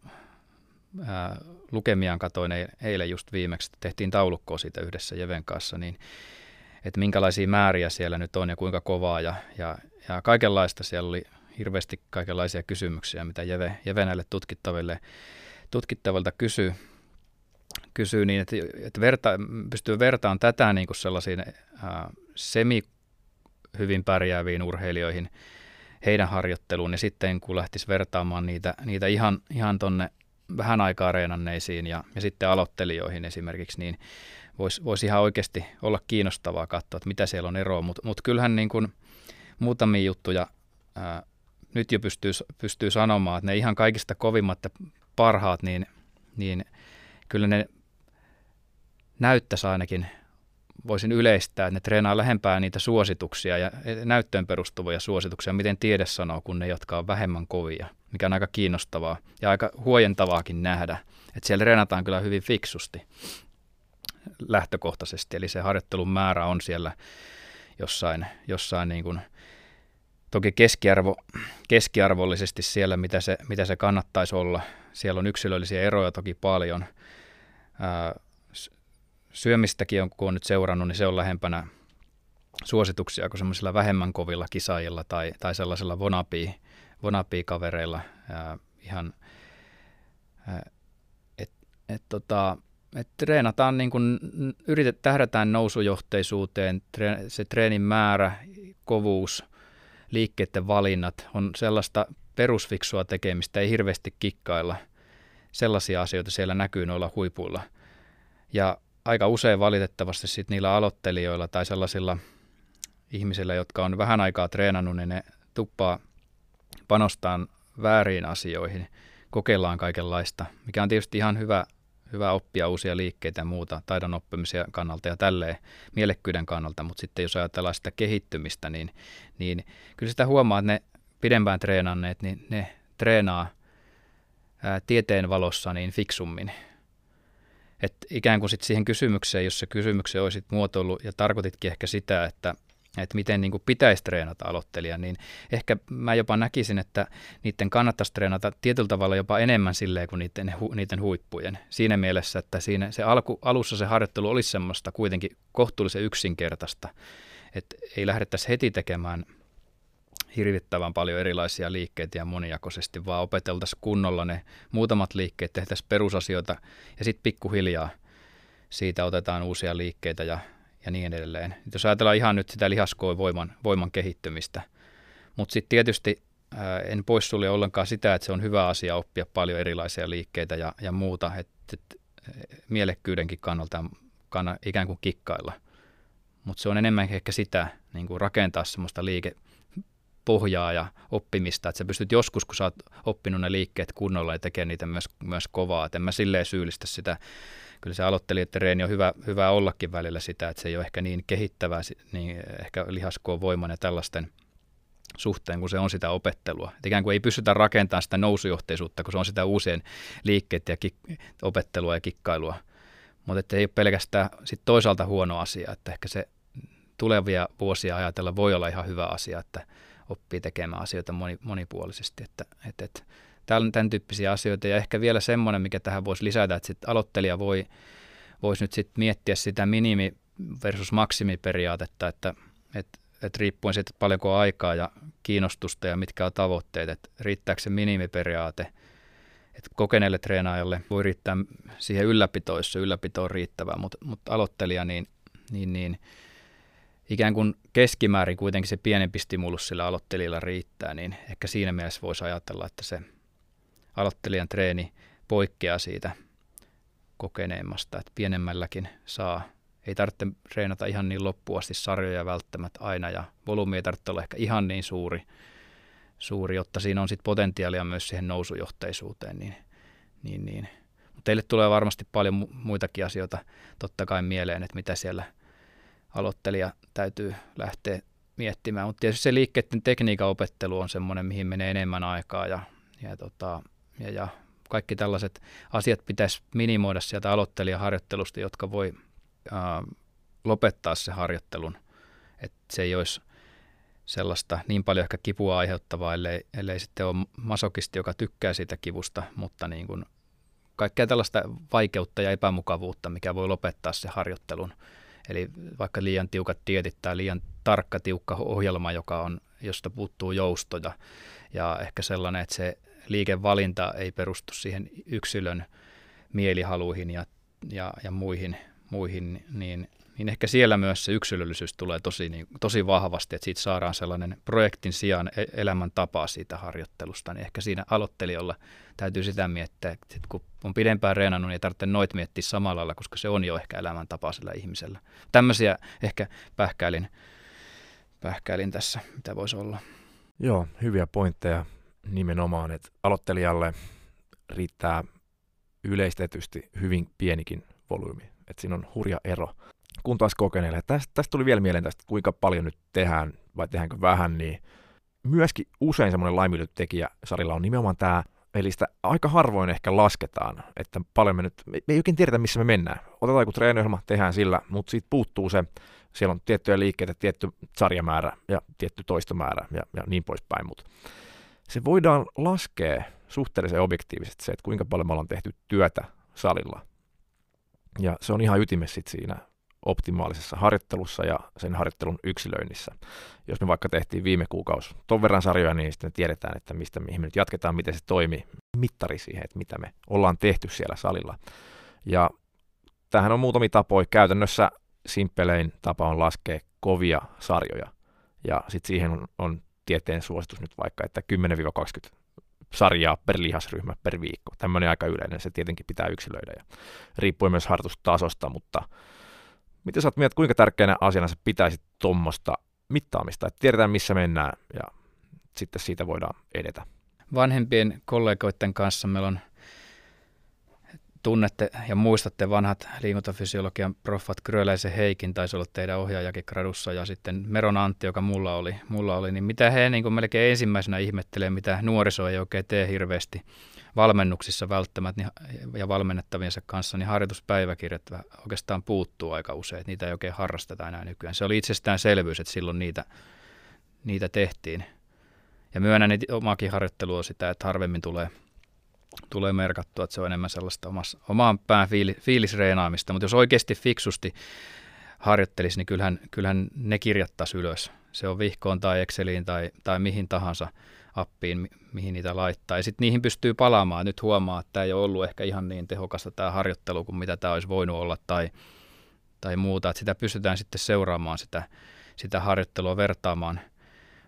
ää, lukemiaan katoin eilen just viimeksi, tehtiin taulukkoa siitä yhdessä Jeven kanssa, niin että minkälaisia määriä siellä nyt on ja kuinka kovaa ja, ja, ja kaikenlaista. Siellä oli hirveästi kaikenlaisia kysymyksiä, mitä Jeve, Jeve näille tutkittaville, tutkittavilta kysyy, kysyy niin, että, että verta, pystyy vertaamaan tätä niin kuin sellaisiin ää, semi hyvin pärjääviin urheilijoihin, heidän harjoitteluun ja sitten kun lähtisi vertaamaan niitä, niitä ihan, ihan tonne vähän aikaa reenanneisiin ja, ja sitten aloittelijoihin esimerkiksi, niin voisi vois ihan oikeasti olla kiinnostavaa katsoa, että mitä siellä on eroa, mutta mut kyllähän niin kuin muutamia juttuja ää, nyt jo pystyy, pystyy sanomaan, että ne ihan kaikista kovimmat ja parhaat, niin, niin kyllä ne näyttäisi ainakin, voisin yleistää, että ne treenaa lähempää niitä suosituksia ja näyttöön perustuvia suosituksia, miten tiede sanoo, kun ne, jotka on vähemmän kovia, mikä on aika kiinnostavaa ja aika huojentavaakin nähdä, että siellä treenataan kyllä hyvin fiksusti lähtökohtaisesti, eli se harjoittelun määrä on siellä jossain, jossain niin kuin, toki keskiarvo, keskiarvollisesti siellä, mitä se, mitä se kannattaisi olla. Siellä on yksilöllisiä eroja toki paljon. Syömistäkin on, kun on nyt seurannut, niin se on lähempänä suosituksia kuin semmoisilla vähemmän kovilla kisaajilla tai, tai sellaisilla vonapi, vonapi-kavereilla. Ihan, että et, tota, et treenataan niin kun, yritet, tähdätään nousujohteisuuteen, tre, se treenin määrä, kovuus, liikkeiden valinnat on sellaista perusfiksua tekemistä, ei hirveästi kikkailla. Sellaisia asioita siellä näkyy noilla huipuilla. Ja aika usein valitettavasti sit niillä aloittelijoilla tai sellaisilla ihmisillä, jotka on vähän aikaa treenannut, niin ne tuppaa panostaan väärin asioihin, kokeillaan kaikenlaista, mikä on tietysti ihan hyvä hyvä oppia uusia liikkeitä ja muuta taidon oppimisen kannalta ja tälleen mielekkyyden kannalta, mutta sitten jos ajatellaan sitä kehittymistä, niin, niin kyllä sitä huomaa, että ne pidempään treenanneet, niin ne treenaa ää, tieteen valossa niin fiksummin. Et ikään kuin sitten siihen kysymykseen, jos se kysymykseen olisit muotoillut ja tarkoititkin ehkä sitä, että, että miten niin kuin pitäisi treenata aloittelija, niin ehkä mä jopa näkisin, että niiden kannattaisi treenata tietyllä tavalla jopa enemmän silleen kuin niiden, niiden huippujen. Siinä mielessä, että siinä se alku, alussa se harjoittelu olisi semmoista kuitenkin kohtuullisen yksinkertaista, että ei lähdettäisi heti tekemään hirvittävän paljon erilaisia liikkeitä ja monijakoisesti, vaan opeteltaisiin kunnolla ne muutamat liikkeet, tehtäisiin perusasioita ja sitten pikkuhiljaa siitä otetaan uusia liikkeitä ja ja niin edelleen. Jos ajatellaan ihan nyt sitä lihaskoon voiman, voiman kehittymistä, mutta sitten tietysti ää, en poissulje ollenkaan sitä, että se on hyvä asia oppia paljon erilaisia liikkeitä ja, ja muuta, että et, mielekkyydenkin kannalta kanna ikään kuin kikkailla. Mutta se on enemmän ehkä sitä niin kuin rakentaa semmoista liikepohjaa ja oppimista, että sä pystyt joskus, kun sä oot oppinut ne liikkeet kunnolla ja tekee niitä myös, myös kovaa. Et en mä silleen syyllistä sitä kyllä se aloittelijoiden treeni on hyvä, hyvä ollakin välillä sitä, että se ei ole ehkä niin kehittävää, niin ehkä lihaskoon voiman ja tällaisten suhteen, kun se on sitä opettelua. Et ikään kuin ei pystytä rakentamaan sitä nousujohteisuutta, kun se on sitä uusien liikkeiden ja kik- opettelua ja kikkailua. Mutta ei ole pelkästään sit toisaalta huono asia, että ehkä se tulevia vuosia ajatella voi olla ihan hyvä asia, että oppii tekemään asioita moni, monipuolisesti. Että, että, että tämän, tämän tyyppisiä asioita. Ja ehkä vielä semmoinen, mikä tähän voisi lisätä, että sit aloittelija voi, voisi nyt sitten miettiä sitä minimi versus maksimiperiaatetta, että, että, että riippuen siitä paljonko aikaa ja kiinnostusta ja mitkä on tavoitteet, että riittääkö se minimiperiaate, että kokeneelle treenaajalle voi riittää siihen se ylläpito on riittävää, mutta, mutta aloittelija niin, niin, niin ikään kuin keskimäärin kuitenkin se pienempi stimulus sillä aloittelijalla riittää, niin ehkä siinä mielessä voisi ajatella, että se aloittelijan treeni poikkeaa siitä kokeneemmasta, että pienemmälläkin saa. Ei tarvitse treenata ihan niin loppuasti sarjoja välttämättä aina ja volyymi ei tarvitse olla ehkä ihan niin suuri, suuri jotta siinä on sitten potentiaalia myös siihen nousujohteisuuteen. Niin, niin, niin. Mutta teille tulee varmasti paljon muitakin asioita totta kai mieleen, että mitä siellä aloittelija täytyy lähteä miettimään. Mutta tietysti se liikkeiden tekniikan opettelu on semmoinen, mihin menee enemmän aikaa ja, ja tota, ja, ja kaikki tällaiset asiat pitäisi minimoida sieltä aloittelijaharjoittelusta, jotka voi ää, lopettaa se harjoittelun. Että se ei olisi sellaista niin paljon ehkä kipua aiheuttavaa, ellei, ellei sitten ole masokisti, joka tykkää siitä kivusta, mutta niin kuin kaikkea tällaista vaikeutta ja epämukavuutta, mikä voi lopettaa se harjoittelun. Eli vaikka liian tiukat dietit tai liian tarkka, tiukka ohjelma, joka on, josta puuttuu joustoja. Ja ehkä sellainen, että se liikevalinta ei perustu siihen yksilön mielihaluihin ja, ja, ja muihin, muihin niin, niin ehkä siellä myös se yksilöllisyys tulee tosi, niin, tosi vahvasti, että siitä saadaan sellainen projektin sijaan e-, elämäntapa siitä harjoittelusta, niin ehkä siinä aloittelijalla täytyy sitä miettiä, että kun on pidempään reenannut, niin ei tarvitse noit miettiä samalla lailla, koska se on jo ehkä elämäntapa sillä ihmisellä. Tämmöisiä ehkä pähkäilin, pähkäilin tässä, mitä voisi olla. Joo, hyviä pointteja nimenomaan, että aloittelijalle riittää yleistetysti hyvin pienikin volyymi. Että siinä on hurja ero. Kun taas kokeneelle, tästä, tästä tuli vielä mieleen tästä, kuinka paljon nyt tehdään vai tehdäänkö vähän, niin myöskin usein semmoinen laiminlyötekijä salilla on nimenomaan tämä, eli sitä aika harvoin ehkä lasketaan, että paljon me nyt, me ei oikein tiedetä missä me mennään. Otetaan joku treeniohjelma, tehdään sillä, mutta siitä puuttuu se, siellä on tiettyjä liikkeitä, tietty sarjamäärä ja tietty toistomäärä ja, ja niin poispäin, mutta se voidaan laskea suhteellisen objektiivisesti se, että kuinka paljon me ollaan tehty työtä salilla. Ja se on ihan ytimessä siinä optimaalisessa harjoittelussa ja sen harjoittelun yksilöinnissä. Jos me vaikka tehtiin viime kuukausi ton verran sarjoja, niin sitten tiedetään, että mistä mihin me nyt jatketaan, miten se toimii, mittari siihen, että mitä me ollaan tehty siellä salilla. Ja tähän on muutamia tapoja. Käytännössä simppelein tapa on laskea kovia sarjoja. Ja sitten siihen on, on tieteen suositus nyt vaikka, että 10-20 sarjaa per lihasryhmä per viikko. Tämmöinen aika yleinen, se tietenkin pitää yksilöidä ja riippuu myös harjoitustasosta, mutta miten sä oot mieltä, kuinka tärkeänä asiana se pitäisi tuommoista mittaamista, että tiedetään missä mennään ja sitten siitä voidaan edetä. Vanhempien kollegoiden kanssa meillä on tunnette ja muistatte vanhat liikuntafysiologian proffat Gröläisen Heikin, taisi olla teidän ohjaajakin gradussa, ja sitten Meron Antti, joka mulla oli, mulla oli. Niin mitä he niin melkein ensimmäisenä ihmettelee, mitä nuoriso ei oikein tee hirveästi valmennuksissa välttämättä niin, ja valmennettaviensa kanssa, niin harjoituspäiväkirjat oikeastaan puuttuu aika usein, että niitä ei oikein harrasteta enää nykyään. Se oli itsestäänselvyys, että silloin niitä, niitä tehtiin. Ja myönnän, omakin harjoittelu on sitä, että harvemmin tulee, tulee merkattua, että se on enemmän sellaista omassa, omaan pään fiili, fiilisreenaamista. Mutta jos oikeasti fiksusti harjoittelisi, niin kyllähän, kyllähän ne kirjattaisiin ylös. Se on vihkoon tai Exceliin tai, tai mihin tahansa appiin, mi- mihin niitä laittaa. Ja sitten niihin pystyy palaamaan. Nyt huomaa, että tämä ei ole ollut ehkä ihan niin tehokasta tämä harjoittelu kuin mitä tämä olisi voinut olla tai, tai muuta. Että sitä pystytään sitten seuraamaan sitä, sitä harjoittelua, vertaamaan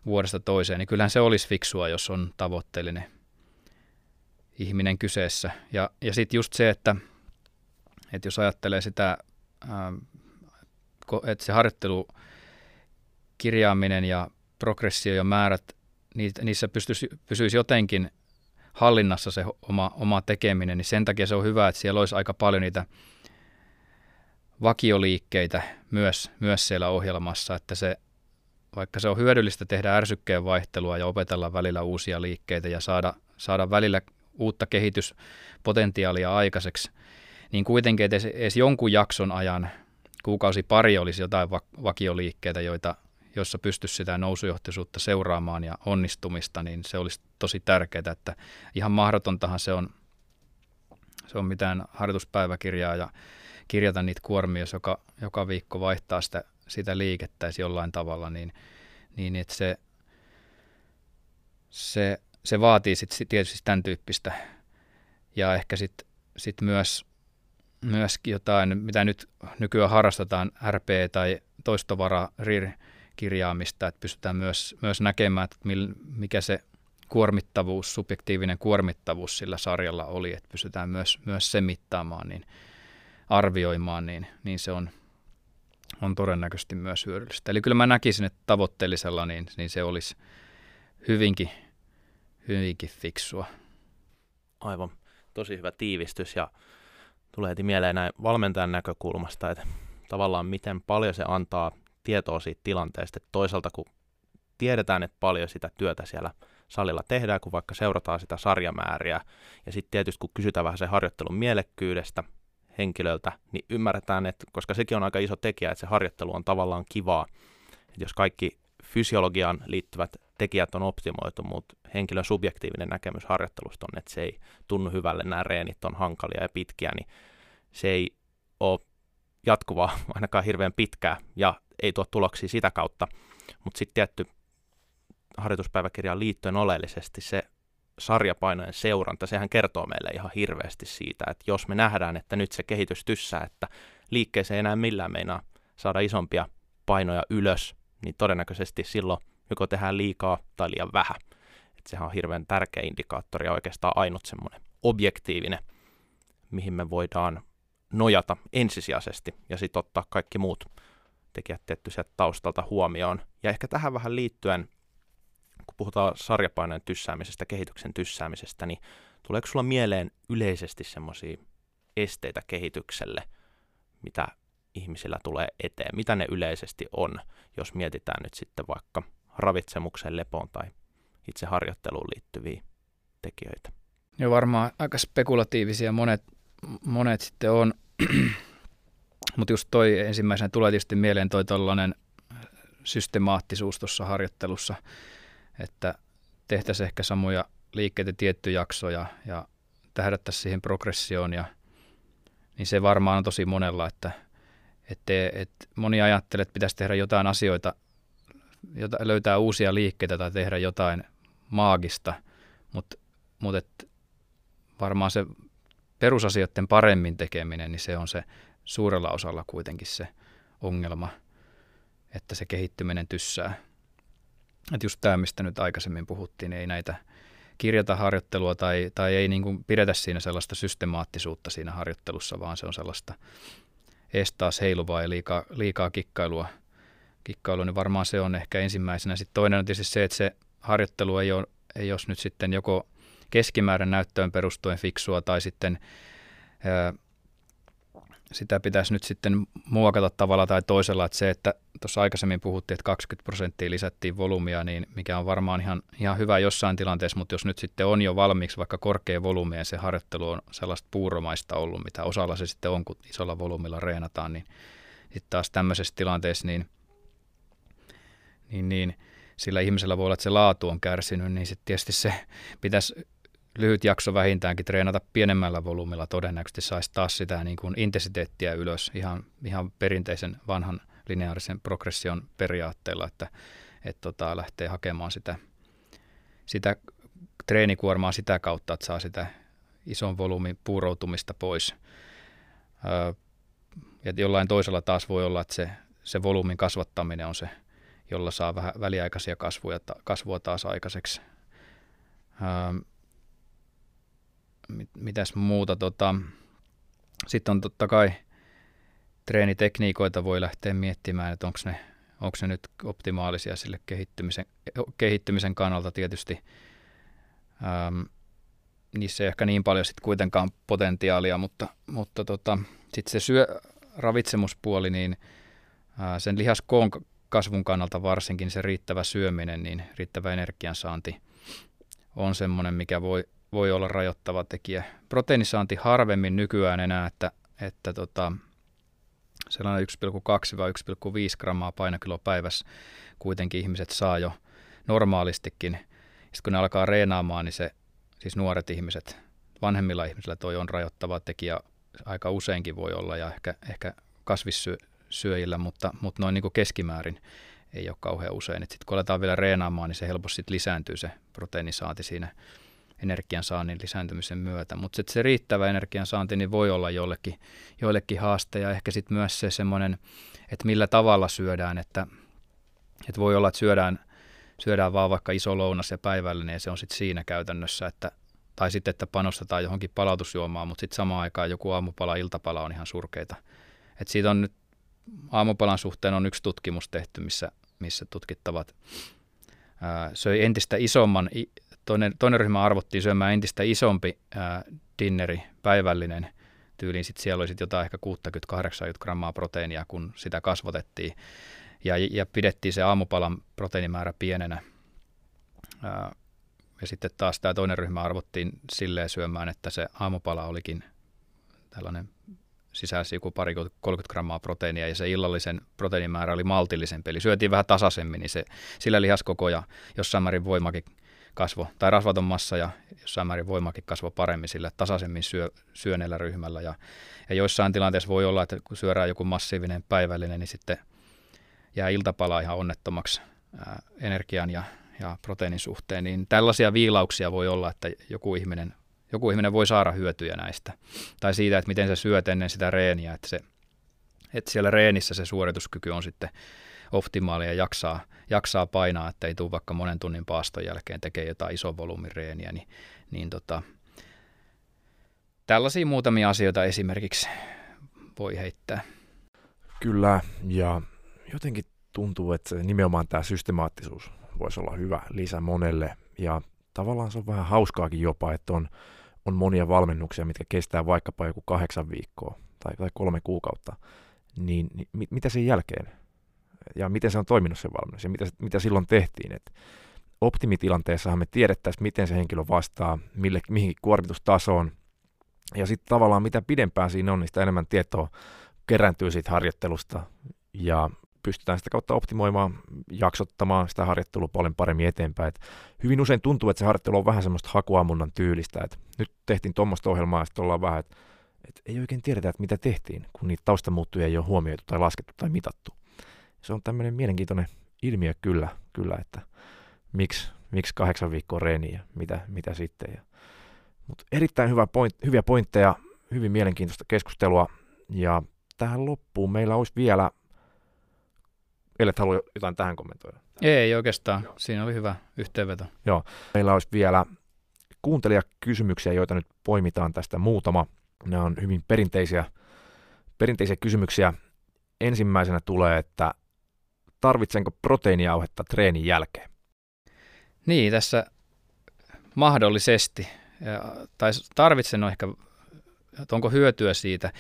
vuodesta toiseen. Niin kyllähän se olisi fiksua, jos on tavoitteellinen ihminen kyseessä. Ja, ja sitten just se, että, että jos ajattelee sitä, että se harjoittelu, kirjaaminen ja progressio ja määrät niissä pystyisi, pysyisi jotenkin hallinnassa se oma, oma tekeminen, niin sen takia se on hyvä, että siellä olisi aika paljon niitä vakioliikkeitä myös, myös siellä ohjelmassa, että se, vaikka se on hyödyllistä tehdä ärsykkeen vaihtelua ja opetella välillä uusia liikkeitä ja saada, saada välillä uutta kehityspotentiaalia aikaiseksi, niin kuitenkin edes, edes jonkun jakson ajan, kuukausi pari olisi jotain vakioliikkeitä, joita jossa pystyisi sitä nousujohtoisuutta seuraamaan ja onnistumista, niin se olisi tosi tärkeää, että ihan mahdotontahan se on, se on mitään harjoituspäiväkirjaa ja kirjata niitä kuormia, jos joka, joka viikko vaihtaa sitä, sitä liikettä jollain tavalla, niin, niin että se, se, se vaatii sit tietysti tämän tyyppistä. Ja ehkä sitten sit myös myöskin jotain, mitä nyt nykyään harrastetaan, RP tai toistovara, RIR, kirjaamista, että pystytään myös, myös näkemään, että mikä se kuormittavuus, subjektiivinen kuormittavuus sillä sarjalla oli, että pystytään myös, myös se mittaamaan, niin arvioimaan, niin, niin se on, on todennäköisesti myös hyödyllistä. Eli kyllä mä näkisin, että tavoitteellisella niin, niin se olisi hyvinkin, hyvinkin fiksua. Aivan. Tosi hyvä tiivistys ja tulee heti mieleen näin valmentajan näkökulmasta, että tavallaan miten paljon se antaa tietoa siitä tilanteesta, että toisaalta kun tiedetään, että paljon sitä työtä siellä salilla tehdään, kun vaikka seurataan sitä sarjamääriä, ja sitten tietysti kun kysytään vähän se harjoittelun mielekkyydestä henkilöltä, niin ymmärretään, että koska sekin on aika iso tekijä, että se harjoittelu on tavallaan kivaa, että jos kaikki fysiologiaan liittyvät tekijät on optimoitu, mutta henkilön subjektiivinen näkemys harjoittelusta on, että se ei tunnu hyvälle, nämä reenit on hankalia ja pitkiä, niin se ei ole jatkuvaa [laughs] ainakaan hirveän pitkää, ja ei tuo tuloksia sitä kautta. Mutta sitten tietty harjoituspäiväkirjaan liittyen oleellisesti se sarjapainojen seuranta, sehän kertoo meille ihan hirveästi siitä, että jos me nähdään, että nyt se kehitys tyssää, että liikkeeseen ei enää millään meinaa saada isompia painoja ylös, niin todennäköisesti silloin joko tehdään liikaa tai liian vähän. Et sehän on hirveän tärkeä indikaattori ja oikeastaan ainut semmoinen objektiivinen, mihin me voidaan nojata ensisijaisesti ja sitten ottaa kaikki muut tekijät tietty sieltä taustalta huomioon. Ja ehkä tähän vähän liittyen, kun puhutaan sarjapainojen tyssäämisestä, kehityksen tyssäämisestä, niin tuleeko sulla mieleen yleisesti semmoisia esteitä kehitykselle, mitä ihmisillä tulee eteen? Mitä ne yleisesti on, jos mietitään nyt sitten vaikka ravitsemukseen, lepoon tai itse harjoitteluun liittyviä tekijöitä? Joo, varmaan aika spekulatiivisia monet, monet sitten on. Mutta just toi ensimmäisenä tulee tietysti mieleen toi tällainen systemaattisuus tuossa harjoittelussa, että tehtäisiin ehkä samoja liikkeitä tietty jakso ja, ja tähdättäisiin siihen progressioon ja niin se varmaan on tosi monella, että, että, että moni ajattelee, että pitäisi tehdä jotain asioita, jota, löytää uusia liikkeitä tai tehdä jotain maagista, mutta mut varmaan se perusasioiden paremmin tekeminen, niin se on se suurella osalla kuitenkin se ongelma, että se kehittyminen tyssää. Että just tämä, mistä nyt aikaisemmin puhuttiin, ei näitä kirjata harjoittelua tai, tai ei niin kuin pidetä siinä sellaista systemaattisuutta siinä harjoittelussa, vaan se on sellaista estää heiluvaa ja liikaa, liikaa kikkailua. kikkailua, niin varmaan se on ehkä ensimmäisenä. Sitten toinen on tietysti se, että se harjoittelu ei ole, ei ole nyt sitten joko keskimäärän näyttöön perustuen fiksua tai sitten sitä pitäisi nyt sitten muokata tavalla tai toisella, että se, että tuossa aikaisemmin puhuttiin, että 20 prosenttia lisättiin volumia, niin mikä on varmaan ihan, ihan hyvä jossain tilanteessa, mutta jos nyt sitten on jo valmiiksi vaikka korkea volumia ja se harjoittelu on sellaista puuromaista ollut, mitä osalla se sitten on, kun isolla volyymilla reenataan, niin sitten taas tämmöisessä tilanteessa, niin, niin, niin sillä ihmisellä voi olla, että se laatu on kärsinyt, niin sitten tietysti se pitäisi lyhyt jakso vähintäänkin treenata pienemmällä volyymilla todennäköisesti saisi taas sitä niin kuin intensiteettiä ylös ihan, ihan perinteisen vanhan lineaarisen progression periaatteella, että, että tota, lähtee hakemaan sitä, sitä treenikuormaa sitä kautta, että saa sitä ison volyymin puuroutumista pois. Öö, ja jollain toisella taas voi olla, että se, se volyymin kasvattaminen on se, jolla saa vähän väliaikaisia kasvuja, kasvua taas aikaiseksi. Öö, mit, mitäs muuta? Tota, sitten on totta kai treenitekniikoita voi lähteä miettimään, että onko ne, onko ne nyt optimaalisia sille kehittymisen, kehittymisen kannalta tietysti. Ähm, niissä ei ehkä niin paljon sitten kuitenkaan potentiaalia, mutta, mutta tota, sitten se syö, ravitsemuspuoli, niin ää, sen lihaskoon kasvun kannalta varsinkin se riittävä syöminen, niin riittävä energiansaanti on semmoinen, mikä voi, voi olla rajoittava tekijä. Proteiinisaanti harvemmin nykyään enää, että, että tota, sellainen 1,2-1,5 grammaa painokilo päivässä kuitenkin ihmiset saa jo normaalistikin. Sitten kun ne alkaa reenaamaan, niin se, siis nuoret ihmiset, vanhemmilla ihmisillä toi on rajoittava tekijä aika useinkin voi olla ja ehkä, ehkä kasvissyöjillä, mutta, mutta noin niin kuin keskimäärin ei ole kauhean usein. Sitten kun aletaan vielä reenaamaan, niin se helposti lisääntyy se proteiinisaanti siinä energiansaannin lisääntymisen myötä. Mutta se riittävä energiansaanti niin voi olla joillekin, joillekin haaste ja ehkä sitten myös se semmoinen, että millä tavalla syödään, että, että voi olla, että syödään, syödään vaan vaikka iso lounas ja päivällinen ja se on sitten siinä käytännössä, että tai sitten, että panostetaan johonkin palautusjuomaan, mutta sitten samaan aikaan joku aamupala, iltapala on ihan surkeita. Et siitä on nyt aamupalan suhteen on yksi tutkimus tehty, missä, missä tutkittavat ää, söi entistä isomman toinen, toinen ryhmä arvottiin syömään entistä isompi ää, dinneri, päivällinen tyyliin. Sitten siellä oli sit jotain ehkä 60-80 grammaa proteiinia, kun sitä kasvatettiin. Ja, ja pidettiin se aamupalan proteiinimäärä pienenä. Ää, ja sitten taas tämä toinen ryhmä arvottiin silleen syömään, että se aamupala olikin tällainen sisälsi joku pari 30 grammaa proteiinia ja se illallisen proteiinimäärä oli maltillisempi. Eli syötiin vähän tasaisemmin, niin se, sillä lihaskoko ja jossain määrin voimakin kasvo, tai rasvaton massa ja jossain määrin voimakin kasvo paremmin sillä tasaisemmin syö, syöneellä ryhmällä. Ja, ja joissain tilanteissa voi olla, että kun syödään joku massiivinen päivällinen, niin sitten jää iltapala ihan onnettomaksi ää, energian ja, ja proteiinin suhteen. Niin tällaisia viilauksia voi olla, että joku ihminen, joku ihminen voi saada hyötyjä näistä. Tai siitä, että miten se syöt ennen sitä reeniä, että, se, että siellä reenissä se suorituskyky on sitten optimaali ja jaksaa, jaksaa painaa, että ei tule vaikka monen tunnin paaston jälkeen tekee jotain iso volyymireeniä, niin, niin tota, tällaisia muutamia asioita esimerkiksi voi heittää. Kyllä, ja jotenkin tuntuu, että se, nimenomaan tämä systemaattisuus voisi olla hyvä lisä monelle, ja tavallaan se on vähän hauskaakin jopa, että on, on monia valmennuksia, mitkä kestää vaikkapa joku kahdeksan viikkoa tai, tai kolme kuukautta, niin, niin mitä sen jälkeen? Ja miten se on toiminut se valmennus ja mitä, mitä silloin tehtiin. Et optimitilanteessahan me tiedettäisiin, miten se henkilö vastaa, mille, mihin kuormitustasoon. Ja sitten tavallaan mitä pidempään siinä on, niin sitä enemmän tietoa kerääntyy siitä harjoittelusta ja pystytään sitä kautta optimoimaan, jaksottamaan sitä harjoittelua paljon paremmin eteenpäin. Et hyvin usein tuntuu, että se harjoittelu on vähän semmoista hakuammunnan tyylistä, että nyt tehtiin tuommoista ohjelmaa ja sitten ollaan vähän, että et ei oikein tiedetä, että mitä tehtiin, kun niitä taustamuuttuja ei ole huomioitu tai laskettu tai mitattu se on tämmöinen mielenkiintoinen ilmiö kyllä, kyllä että miksi, miksi kahdeksan viikkoa reeniä ja mitä, mitä sitten. Ja, mutta erittäin hyvä point, hyviä pointteja, hyvin mielenkiintoista keskustelua ja tähän loppuun meillä olisi vielä, ellei halua jotain tähän kommentoida. Ei oikeastaan, Joo. siinä oli hyvä yhteenveto. Joo, meillä olisi vielä kuuntelijakysymyksiä, joita nyt poimitaan tästä muutama. Nämä on hyvin perinteisiä, perinteisiä kysymyksiä. Ensimmäisenä tulee, että tarvitsenko proteiinijauhetta treenin jälkeen? Niin, tässä mahdollisesti. Tai tarvitsen ehkä, että onko hyötyä siitä.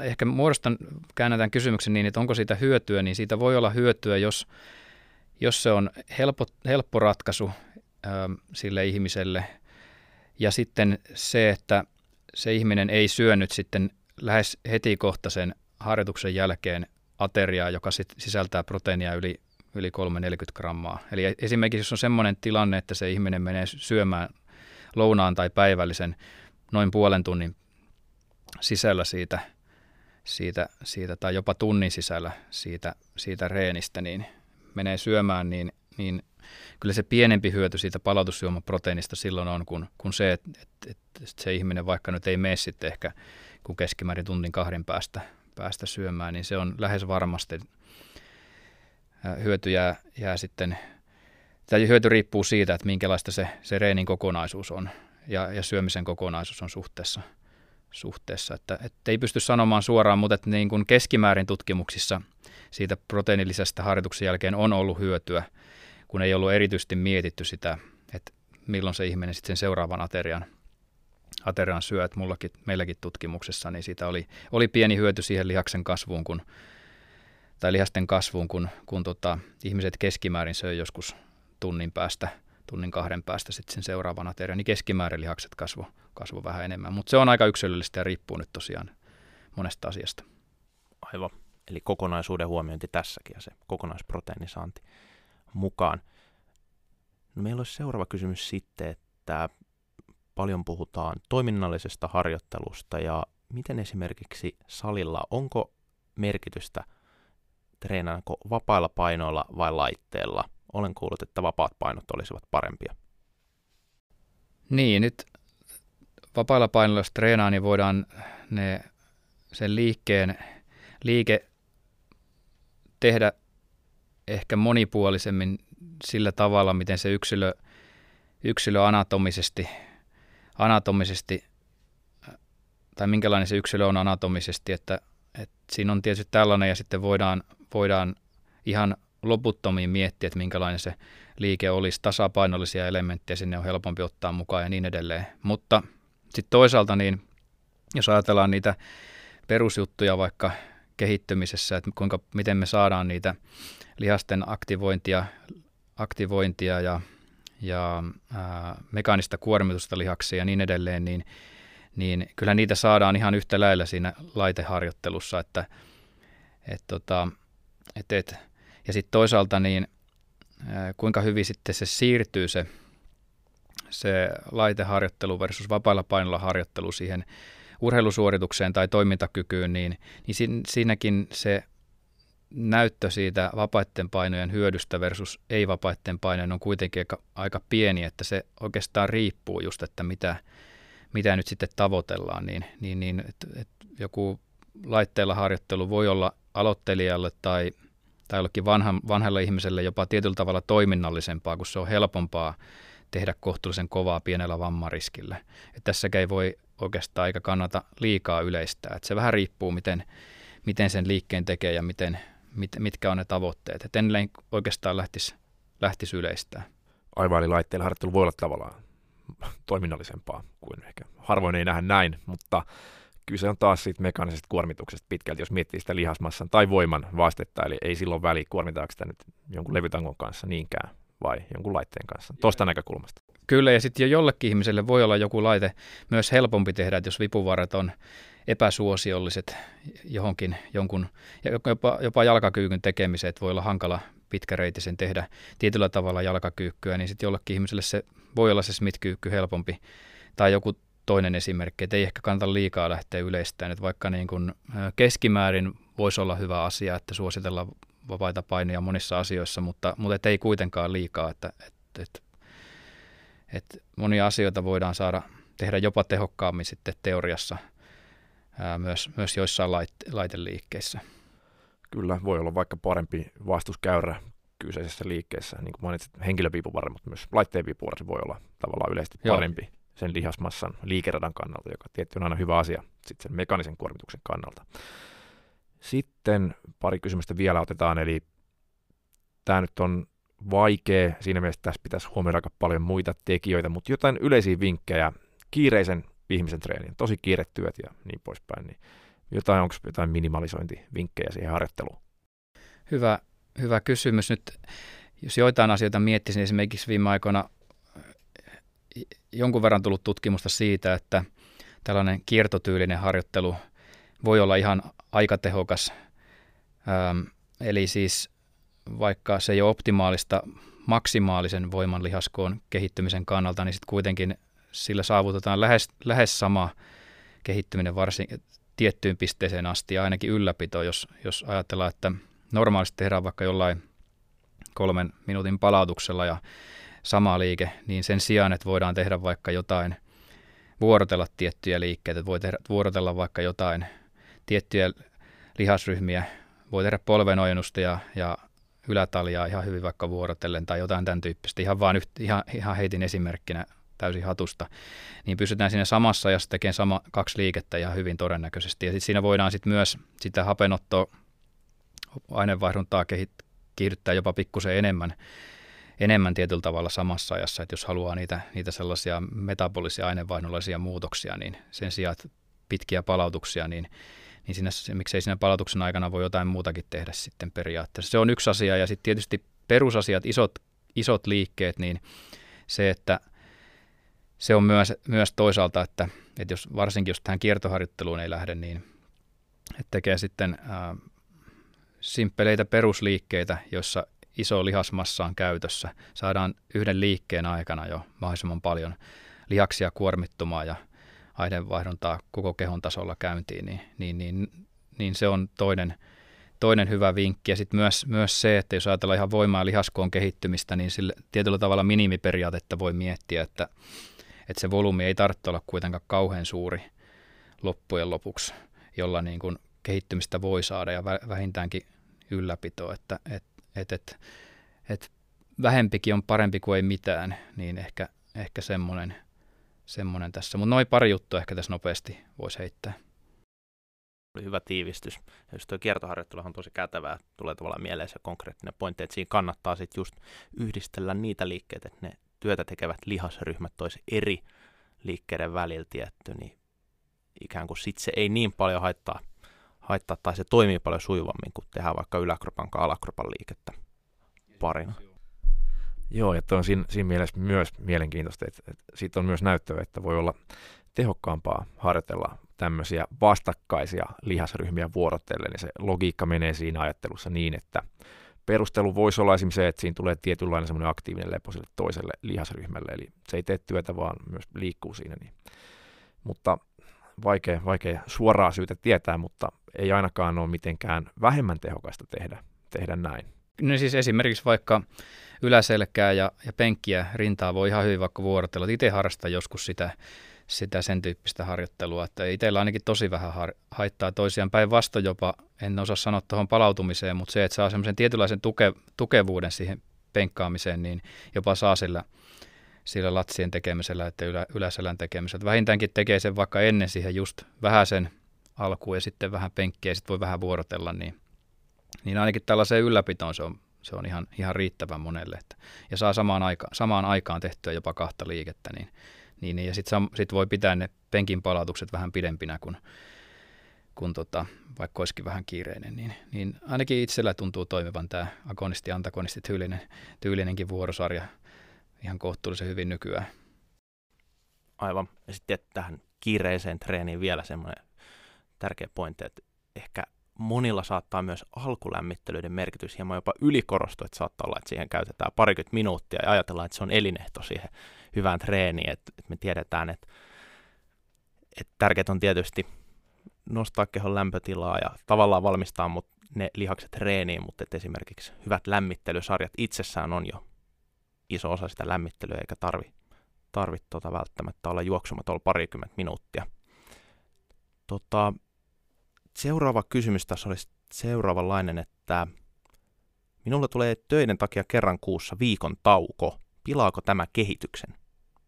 Ehkä muodostan, käännetään kysymyksen niin, että onko siitä hyötyä, niin siitä voi olla hyötyä, jos, jos se on helppo, helppo ratkaisu ä, sille ihmiselle. Ja sitten se, että se ihminen ei syönyt sitten lähes heti kohta sen harjoituksen jälkeen ateriaa, joka sit sisältää proteiinia yli, yli 340 grammaa. Eli esimerkiksi jos on sellainen tilanne, että se ihminen menee syömään lounaan tai päivällisen noin puolen tunnin sisällä siitä, siitä, siitä tai jopa tunnin sisällä siitä, siitä reenistä, niin menee syömään, niin, niin kyllä se pienempi hyöty siitä palautusjuomaproteiinista silloin on, kun, kun se, että et, et, et se ihminen vaikka nyt ei mene sitten ehkä kun keskimäärin tunnin kahden päästä, päästä syömään, niin se on lähes varmasti hyöty jää, jää sitten, tai hyöty riippuu siitä, että minkälaista se, se reenin kokonaisuus on ja, ja syömisen kokonaisuus on suhteessa. suhteessa. Että, että ei pysty sanomaan suoraan, mutta että niin kuin keskimäärin tutkimuksissa siitä proteiinillisestä harjoituksen jälkeen on ollut hyötyä, kun ei ollut erityisesti mietitty sitä, että milloin se ihminen sitten sen seuraavan aterian, aterian syö. Että mullakin, meilläkin tutkimuksessa, niin siitä oli, oli pieni hyöty siihen lihaksen kasvuun, kun, tai lihasten kasvuun, kun, kun tota, ihmiset keskimäärin söi joskus tunnin päästä – tunnin kahden päästä sitten sen seuraavan aterian, niin keskimäärin lihakset kasvo, kasvo vähän enemmän. Mutta se on aika yksilöllistä ja riippuu nyt tosiaan monesta asiasta. Aivan. Eli kokonaisuuden huomiointi tässäkin ja se kokonaisproteiinisaanti mukaan. No meillä olisi seuraava kysymys sitten, että paljon puhutaan toiminnallisesta harjoittelusta ja miten esimerkiksi salilla, onko merkitystä treenaanko vapailla painoilla vai laitteella – olen kuullut, että vapaat painot olisivat parempia. Niin, nyt vapailla painoilla, jos treenaa, niin voidaan ne, sen liikkeen, liike tehdä ehkä monipuolisemmin sillä tavalla, miten se yksilö, yksilö anatomisesti, anatomisesti tai minkälainen se yksilö on anatomisesti, että, että siinä on tietysti tällainen ja sitten voidaan, voidaan ihan loputtomiin miettiä, että minkälainen se liike olisi, tasapainollisia elementtejä sinne on helpompi ottaa mukaan ja niin edelleen. Mutta sitten toisaalta, niin jos ajatellaan niitä perusjuttuja vaikka kehittymisessä, että kuinka, miten me saadaan niitä lihasten aktivointia, aktivointia ja, ja ää, mekaanista kuormitusta lihaksiin ja niin edelleen, niin, niin kyllä niitä saadaan ihan yhtä lailla siinä laiteharjoittelussa, että et tota, et, et, ja sitten toisaalta niin kuinka hyvin sitten se siirtyy se, se laiteharjoittelu versus vapailla painolla harjoittelu siihen urheilusuoritukseen tai toimintakykyyn, niin, niin siinäkin se näyttö siitä vapaiden painojen hyödystä versus ei-vapaiden painojen on kuitenkin aika, aika pieni, että se oikeastaan riippuu just, että mitä, mitä nyt sitten tavoitellaan, niin, niin, niin että, että joku laitteella harjoittelu voi olla aloittelijalle tai tai jollekin vanhan, vanhalle ihmiselle jopa tietyllä tavalla toiminnallisempaa, kun se on helpompaa tehdä kohtuullisen kovaa pienellä vammariskillä. Et tässäkään ei voi oikeastaan eikä kannata liikaa yleistää. Et se vähän riippuu, miten, miten sen liikkeen tekee ja miten, mit, mitkä on ne tavoitteet. Et en oikeastaan lähtisi, lähtisi yleistää. Aivan, eli laitteilla harjoittelu voi olla tavallaan toiminnallisempaa kuin ehkä harvoin ei nähdä näin, mutta kyse on taas siitä mekaanisesta kuormituksesta pitkälti, jos miettii sitä lihasmassan tai voiman vastetta, eli ei silloin väli kuormitaanko sitä nyt jonkun levytangon kanssa niinkään vai jonkun laitteen kanssa, tuosta näkökulmasta. Kyllä, ja sitten jo jollekin ihmiselle voi olla joku laite myös helpompi tehdä, että jos vipuvarret on epäsuosiolliset johonkin jonkun, jopa, jopa jalkakyykyn että voi olla hankala pitkäreitisen tehdä tietyllä tavalla jalkakyykkyä, niin sitten jollekin ihmiselle se voi olla se Smith-kyykky helpompi. Tai joku toinen esimerkki, että ei ehkä kannata liikaa lähteä yleistämään, että vaikka niin kuin keskimäärin voisi olla hyvä asia, että suositellaan vapaita paineja monissa asioissa, mutta, mutta ei kuitenkaan liikaa, että, että, että, että monia asioita voidaan saada tehdä jopa tehokkaammin sitten teoriassa ää, myös, myös joissain lait, laiteliikkeissä. Kyllä, voi olla vaikka parempi vastuskäyrä kyseisessä liikkeessä, niin kuin mainitsit, henkilöviipuvarre, mutta myös laitteen viipuvarre voi olla tavallaan yleisesti parempi. Joo sen lihasmassan liikeradan kannalta, joka tietty on aina hyvä asia sitten sen mekanisen kuormituksen kannalta. Sitten pari kysymystä vielä otetaan, eli tämä nyt on vaikea, siinä mielessä tässä pitäisi huomioida aika paljon muita tekijöitä, mutta jotain yleisiä vinkkejä kiireisen ihmisen treeniin. Tosi kiiret työt ja niin poispäin. Niin jotain, onko jotain minimalisointivinkkejä siihen harjoitteluun? Hyvä, hyvä kysymys. Nyt jos joitain asioita miettisin, esimerkiksi viime aikoina jonkun verran tullut tutkimusta siitä, että tällainen kiertotyylinen harjoittelu voi olla ihan aikatehokas. Ähm, eli siis vaikka se ei ole optimaalista maksimaalisen voiman lihaskoon kehittymisen kannalta, niin sitten kuitenkin sillä saavutetaan lähes, lähes sama kehittyminen varsin tiettyyn pisteeseen asti ja ainakin ylläpito, jos, jos ajatellaan, että normaalisti tehdään vaikka jollain kolmen minuutin palautuksella ja sama liike, niin sen sijaan, että voidaan tehdä vaikka jotain, vuorotella tiettyjä liikkeitä, voi tehdä, vuorotella vaikka jotain tiettyjä lihasryhmiä, voi tehdä polvenojennusta ja, ja ylätaljaa ihan hyvin vaikka vuorotellen tai jotain tämän tyyppistä, ihan vaan yht, ihan, ihan heitin esimerkkinä täysin hatusta, niin pystytään siinä samassa ja tekemään sama, kaksi liikettä ihan hyvin todennäköisesti. Ja sitten siinä voidaan sitten myös sitä hapenottoa, aineenvaihduntaa kehit, kiihdyttää jopa pikkusen enemmän, enemmän tietyllä tavalla samassa ajassa, että jos haluaa niitä, niitä sellaisia metabolisia aineenvaihdollisia muutoksia, niin sen sijaan pitkiä palautuksia, niin, niin siinä, miksei siinä palautuksen aikana voi jotain muutakin tehdä sitten periaatteessa. Se on yksi asia ja sitten tietysti perusasiat, isot, isot liikkeet, niin se, että se on myös, myös toisaalta, että, että jos, varsinkin jos tähän kiertoharjoitteluun ei lähde, niin että tekee sitten ää, simppeleitä perusliikkeitä, joissa iso lihasmassa on käytössä. Saadaan yhden liikkeen aikana jo mahdollisimman paljon lihaksia kuormittumaan ja aineenvaihduntaa koko kehon tasolla käyntiin, niin, niin, niin, niin se on toinen, toinen hyvä vinkki. Ja sitten myös, myös se, että jos ajatellaan ihan voimaa lihaskoon kehittymistä, niin sille tietyllä tavalla minimiperiaatetta voi miettiä, että, että se volyymi ei tarvitse olla kuitenkaan kauhean suuri loppujen lopuksi, jolla niin kuin kehittymistä voi saada ja vähintäänkin ylläpitoa, että et, et, et, et vähempikin on parempi kuin ei mitään, niin ehkä, ehkä semmoinen, semmoinen tässä. Mutta noin pari juttua ehkä tässä nopeasti voisi heittää. Oli hyvä tiivistys. Just tuo kiertoharjoittelu on tosi kätevää. Tulee tavallaan mieleen se konkreettinen pointti, että siinä kannattaa sitten just yhdistellä niitä liikkeitä, että ne työtä tekevät lihasryhmät toisi eri liikkeiden välillä tietty, niin ikään kuin sit se ei niin paljon haittaa haittaa tai se toimii paljon sujuvammin, kun tehdään vaikka yläkropan tai alakropan liikettä parina. Joo, ja on siinä, siinä mielessä myös mielenkiintoista, että, että siitä on myös näyttöä, että voi olla tehokkaampaa harjoitella tämmöisiä vastakkaisia lihasryhmiä vuorotellen, ja se logiikka menee siinä ajattelussa niin, että perustelu voisi olla esimerkiksi se, että siinä tulee tietynlainen semmoinen aktiivinen lepo sille toiselle lihasryhmälle, eli se ei tee työtä, vaan myös liikkuu siinä. Niin. Mutta vaikea, vaikea suoraa syytä tietää, mutta ei ainakaan ole mitenkään vähemmän tehokasta tehdä, tehdä näin. No siis esimerkiksi vaikka yläselkää ja, ja penkkiä rintaa voi ihan hyvin vaikka vuorotella. Itse harrastan joskus sitä, sitä sen tyyppistä harjoittelua, että itsellä ainakin tosi vähän har- haittaa toisiaan. Päinvastoin jopa, en osaa sanoa tuohon palautumiseen, mutta se, että saa semmoisen tietynlaisen tuke, tukevuuden siihen penkkaamiseen, niin jopa saa sillä – sillä latsien tekemisellä että ylä, yläselän tekemisellä. Vähintäänkin tekee sen vaikka ennen siihen just vähän sen alkuun ja sitten vähän penkkiä ja sitten voi vähän vuorotella, niin, niin ainakin tällaiseen ylläpitoon se on, se on ihan, ihan riittävän monelle. Että, ja saa samaan, aika, samaan aikaan tehtyä jopa kahta liikettä, niin, niin, ja sitten sit voi pitää ne penkin palautukset vähän pidempinä kuin, kun tota, vaikka olisikin vähän kiireinen, niin, niin ainakin itsellä tuntuu toimivan tämä agonisti-antagonisti tyylinen, tyylinenkin vuorosarja ihan kohtuullisen hyvin nykyään. Aivan. Ja sitten tähän kiireiseen treeniin vielä semmoinen tärkeä pointti, että ehkä monilla saattaa myös alkulämmittelyiden merkitys hieman jopa ylikorostua, että saattaa olla, että siihen käytetään parikymmentä minuuttia ja ajatellaan, että se on elinehto siihen hyvään treeniin, että, me tiedetään, että, että tärkeää on tietysti nostaa kehon lämpötilaa ja tavallaan valmistaa mut ne lihakset treeniin, mutta esimerkiksi hyvät lämmittelysarjat itsessään on jo iso osa sitä lämmittelyä, eikä tarvi, tarvi tota välttämättä olla juoksumaton parikymmentä minuuttia. Tota, seuraava kysymys tässä olisi seuraavanlainen, että minulla tulee töiden takia kerran kuussa viikon tauko. Pilaako tämä kehityksen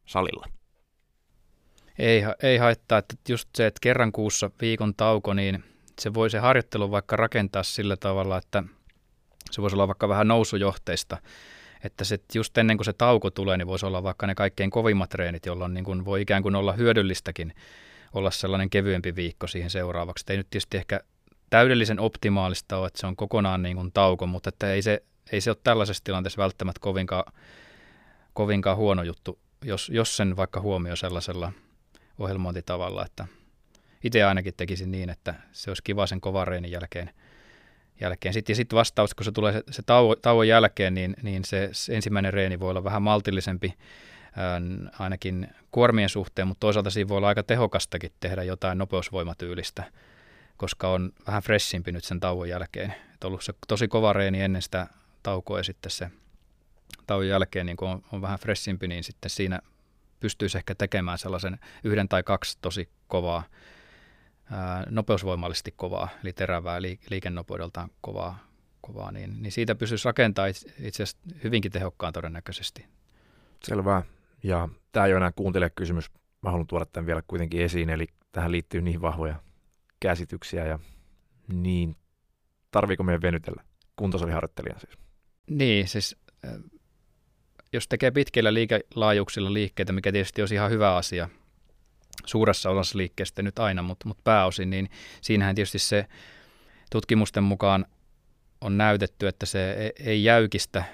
salilla? Ei, ei haittaa, että just se, että kerran kuussa viikon tauko, niin se voi se harjoittelu vaikka rakentaa sillä tavalla, että se voisi olla vaikka vähän nousujohteista, että se, just ennen kuin se tauko tulee, niin voisi olla vaikka ne kaikkein kovimmat treenit, jolloin niin kuin voi ikään kuin olla hyödyllistäkin olla sellainen kevyempi viikko siihen seuraavaksi. Et ei nyt tietysti ehkä täydellisen optimaalista ole, että se on kokonaan niin kuin tauko, mutta että ei, se, ei se ole tällaisessa tilanteessa välttämättä kovinkaan, kovinkaan huono juttu, jos, jos sen vaikka huomioi sellaisella ohjelmointitavalla, että itse ainakin tekisin niin, että se olisi kiva sen kovan reenin jälkeen. jälkeen. Sitten, ja sitten vastaus, kun se tulee se, se tauo, tauon jälkeen, niin, niin se, se ensimmäinen reeni voi olla vähän maltillisempi, ainakin kuormien suhteen, mutta toisaalta siinä voi olla aika tehokastakin tehdä jotain nopeusvoimatyylistä, koska on vähän freshimpi nyt sen tauon jälkeen. Et ollut se tosi kova reeni ennen sitä taukoa ja sitten se tauon jälkeen, niin kun on, on vähän freshimpi, niin sitten siinä pystyisi ehkä tekemään sellaisen yhden tai kaksi tosi kovaa, ää, nopeusvoimallisesti kovaa, eli terävää liikennopeudeltaan kovaa, kovaa niin, niin siitä pystyisi rakentamaan itse asiassa hyvinkin tehokkaan todennäköisesti. Selvä. Ja tämä ei ole enää kuuntelijakysymys. Mä haluan tuoda tämän vielä kuitenkin esiin, eli tähän liittyy niin vahvoja käsityksiä ja niin, tarviiko meidän venytellä kuntosaliharjoittelijan siis? Niin, siis jos tekee pitkillä liikelaajuuksilla liikkeitä, mikä tietysti olisi ihan hyvä asia suuressa osassa liikkeestä nyt aina, mutta, mutta pääosin, niin siinähän tietysti se tutkimusten mukaan on näytetty, että se ei jäykistä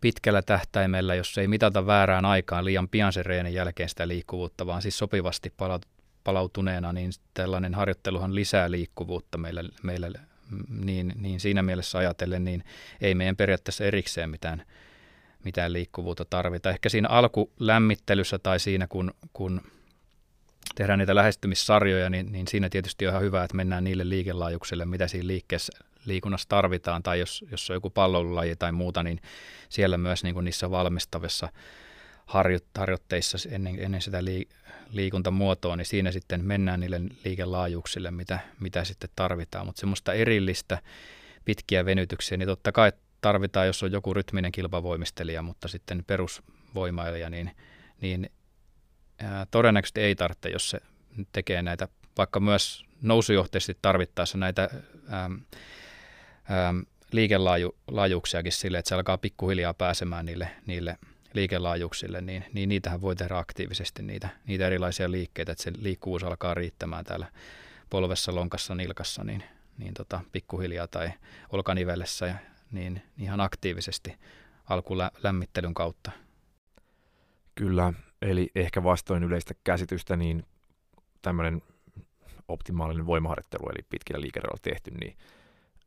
pitkällä tähtäimellä, jos ei mitata väärään aikaan liian pian sen reenin jälkeen sitä liikkuvuutta, vaan siis sopivasti palautuneena, niin tällainen harjoitteluhan lisää liikkuvuutta meillä, meillä niin, niin siinä mielessä ajatellen, niin ei meidän periaatteessa erikseen mitään mitään liikkuvuutta tarvita. Ehkä siinä alkulämmittelyssä tai siinä, kun, kun tehdään niitä lähestymissarjoja, niin, niin siinä tietysti on ihan hyvä, että mennään niille liikelaajuksille, mitä siinä liikkeessä liikunnassa tarvitaan, tai jos, jos on joku pallolulaji tai muuta, niin siellä myös niin kuin niissä valmistavissa harjo, harjoitteissa ennen, ennen sitä lii, liikuntamuotoa, niin siinä sitten mennään niille liikelaajuuksille, mitä, mitä sitten tarvitaan, mutta semmoista erillistä pitkiä venytyksiä, niin totta kai tarvitaan, jos on joku rytminen kilpavoimistelija, mutta sitten perusvoimailija, niin, niin ää, todennäköisesti ei tarvitse, jos se tekee näitä, vaikka myös nousujohteisesti tarvittaessa näitä ää, ää, liikelaajuuksiakin sille, että se alkaa pikkuhiljaa pääsemään niille, niille liikelaajuuksille, niin, niin niitähän voi tehdä aktiivisesti niitä, niitä erilaisia liikkeitä, että se liikkuvuus alkaa riittämään täällä polvessa, lonkassa, nilkassa, niin, niin tota, pikkuhiljaa tai olkanivelessä ja niin ihan aktiivisesti alkulämmittelyn kautta. Kyllä, eli ehkä vastoin yleistä käsitystä, niin tämmöinen optimaalinen voimaharjoittelu, eli pitkillä liikereillä tehty, niin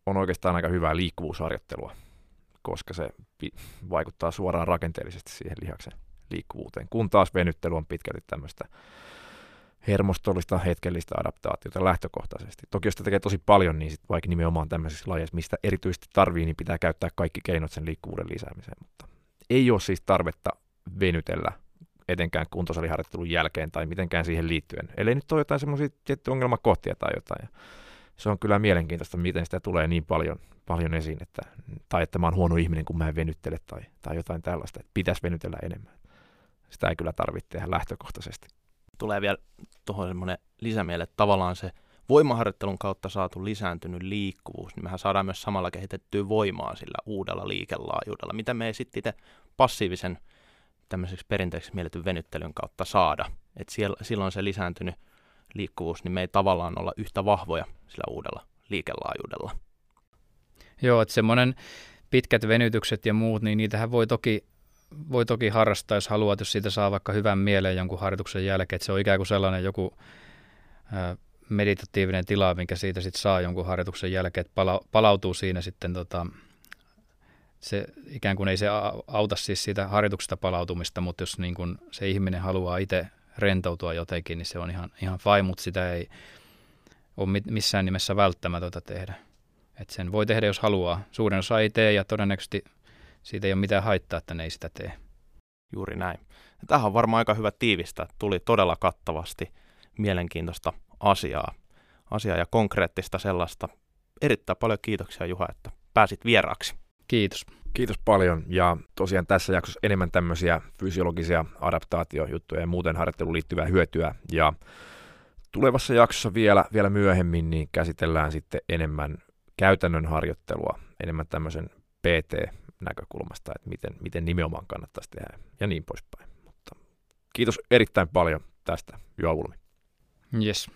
on oikeastaan aika hyvää liikkuvuusharjoittelua, koska se vaikuttaa suoraan rakenteellisesti siihen lihaksen liikkuvuuteen, kun taas venyttely on pitkälti tämmöistä hermostollista hetkellistä adaptaatiota lähtökohtaisesti. Toki jos tekee tosi paljon, niin sit vaikka nimenomaan tämmöisissä lajeissa, mistä erityisesti tarvii, niin pitää käyttää kaikki keinot sen liikkuvuuden lisäämiseen. Mutta ei ole siis tarvetta venytellä etenkään kuntosaliharjoittelun jälkeen tai mitenkään siihen liittyen. Eli nyt on jotain semmoisia tiettyjä ongelmakohtia tai jotain. Ja se on kyllä mielenkiintoista, miten sitä tulee niin paljon, paljon esiin, että, tai että mä oon huono ihminen, kun mä en venyttele tai, tai jotain tällaista, että pitäisi venytellä enemmän. Sitä ei kyllä tarvitse tehdä lähtökohtaisesti tulee vielä tuohon semmoinen lisämiele, että tavallaan se voimaharjoittelun kautta saatu lisääntynyt liikkuvuus, niin mehän saadaan myös samalla kehitettyä voimaa sillä uudella liikelaajuudella, mitä me ei sitten itse passiivisen tämmöiseksi perinteiseksi mielletyn venyttelyn kautta saada. Et siellä, silloin se lisääntynyt liikkuvuus, niin me ei tavallaan olla yhtä vahvoja sillä uudella liikelaajuudella. Joo, että semmoinen pitkät venytykset ja muut, niin niitähän voi toki voi toki harrastaa, jos haluat, jos siitä saa vaikka hyvän mieleen jonkun harjoituksen jälkeen, että se on ikään kuin sellainen joku meditatiivinen tila, minkä siitä sitten saa jonkun harjoituksen jälkeen, että pala- palautuu siinä sitten tota, se ikään kuin ei se auta siis siitä harjoituksesta palautumista, mutta jos niin kuin se ihminen haluaa itse rentoutua jotenkin, niin se on ihan, ihan fine, mutta sitä ei ole missään nimessä välttämätöntä tehdä. Et sen voi tehdä, jos haluaa. Suurin osa ei tee ja todennäköisesti siitä ei ole mitään haittaa, että ne ei sitä tee. Juuri näin. Tähän on varmaan aika hyvä tiivistä. Tuli todella kattavasti mielenkiintoista asiaa, asiaa ja konkreettista sellaista. Erittäin paljon kiitoksia Juha, että pääsit vieraaksi. Kiitos. Kiitos paljon ja tosiaan tässä jaksossa enemmän tämmöisiä fysiologisia adaptaatiojuttuja ja muuten harjoitteluun liittyvää hyötyä ja tulevassa jaksossa vielä, vielä myöhemmin niin käsitellään sitten enemmän käytännön harjoittelua, enemmän tämmöisen PT näkökulmasta, että miten, miten nimenomaan kannattaisi tehdä ja niin poispäin. Mutta kiitos erittäin paljon tästä, Juha Ulmi. Yes.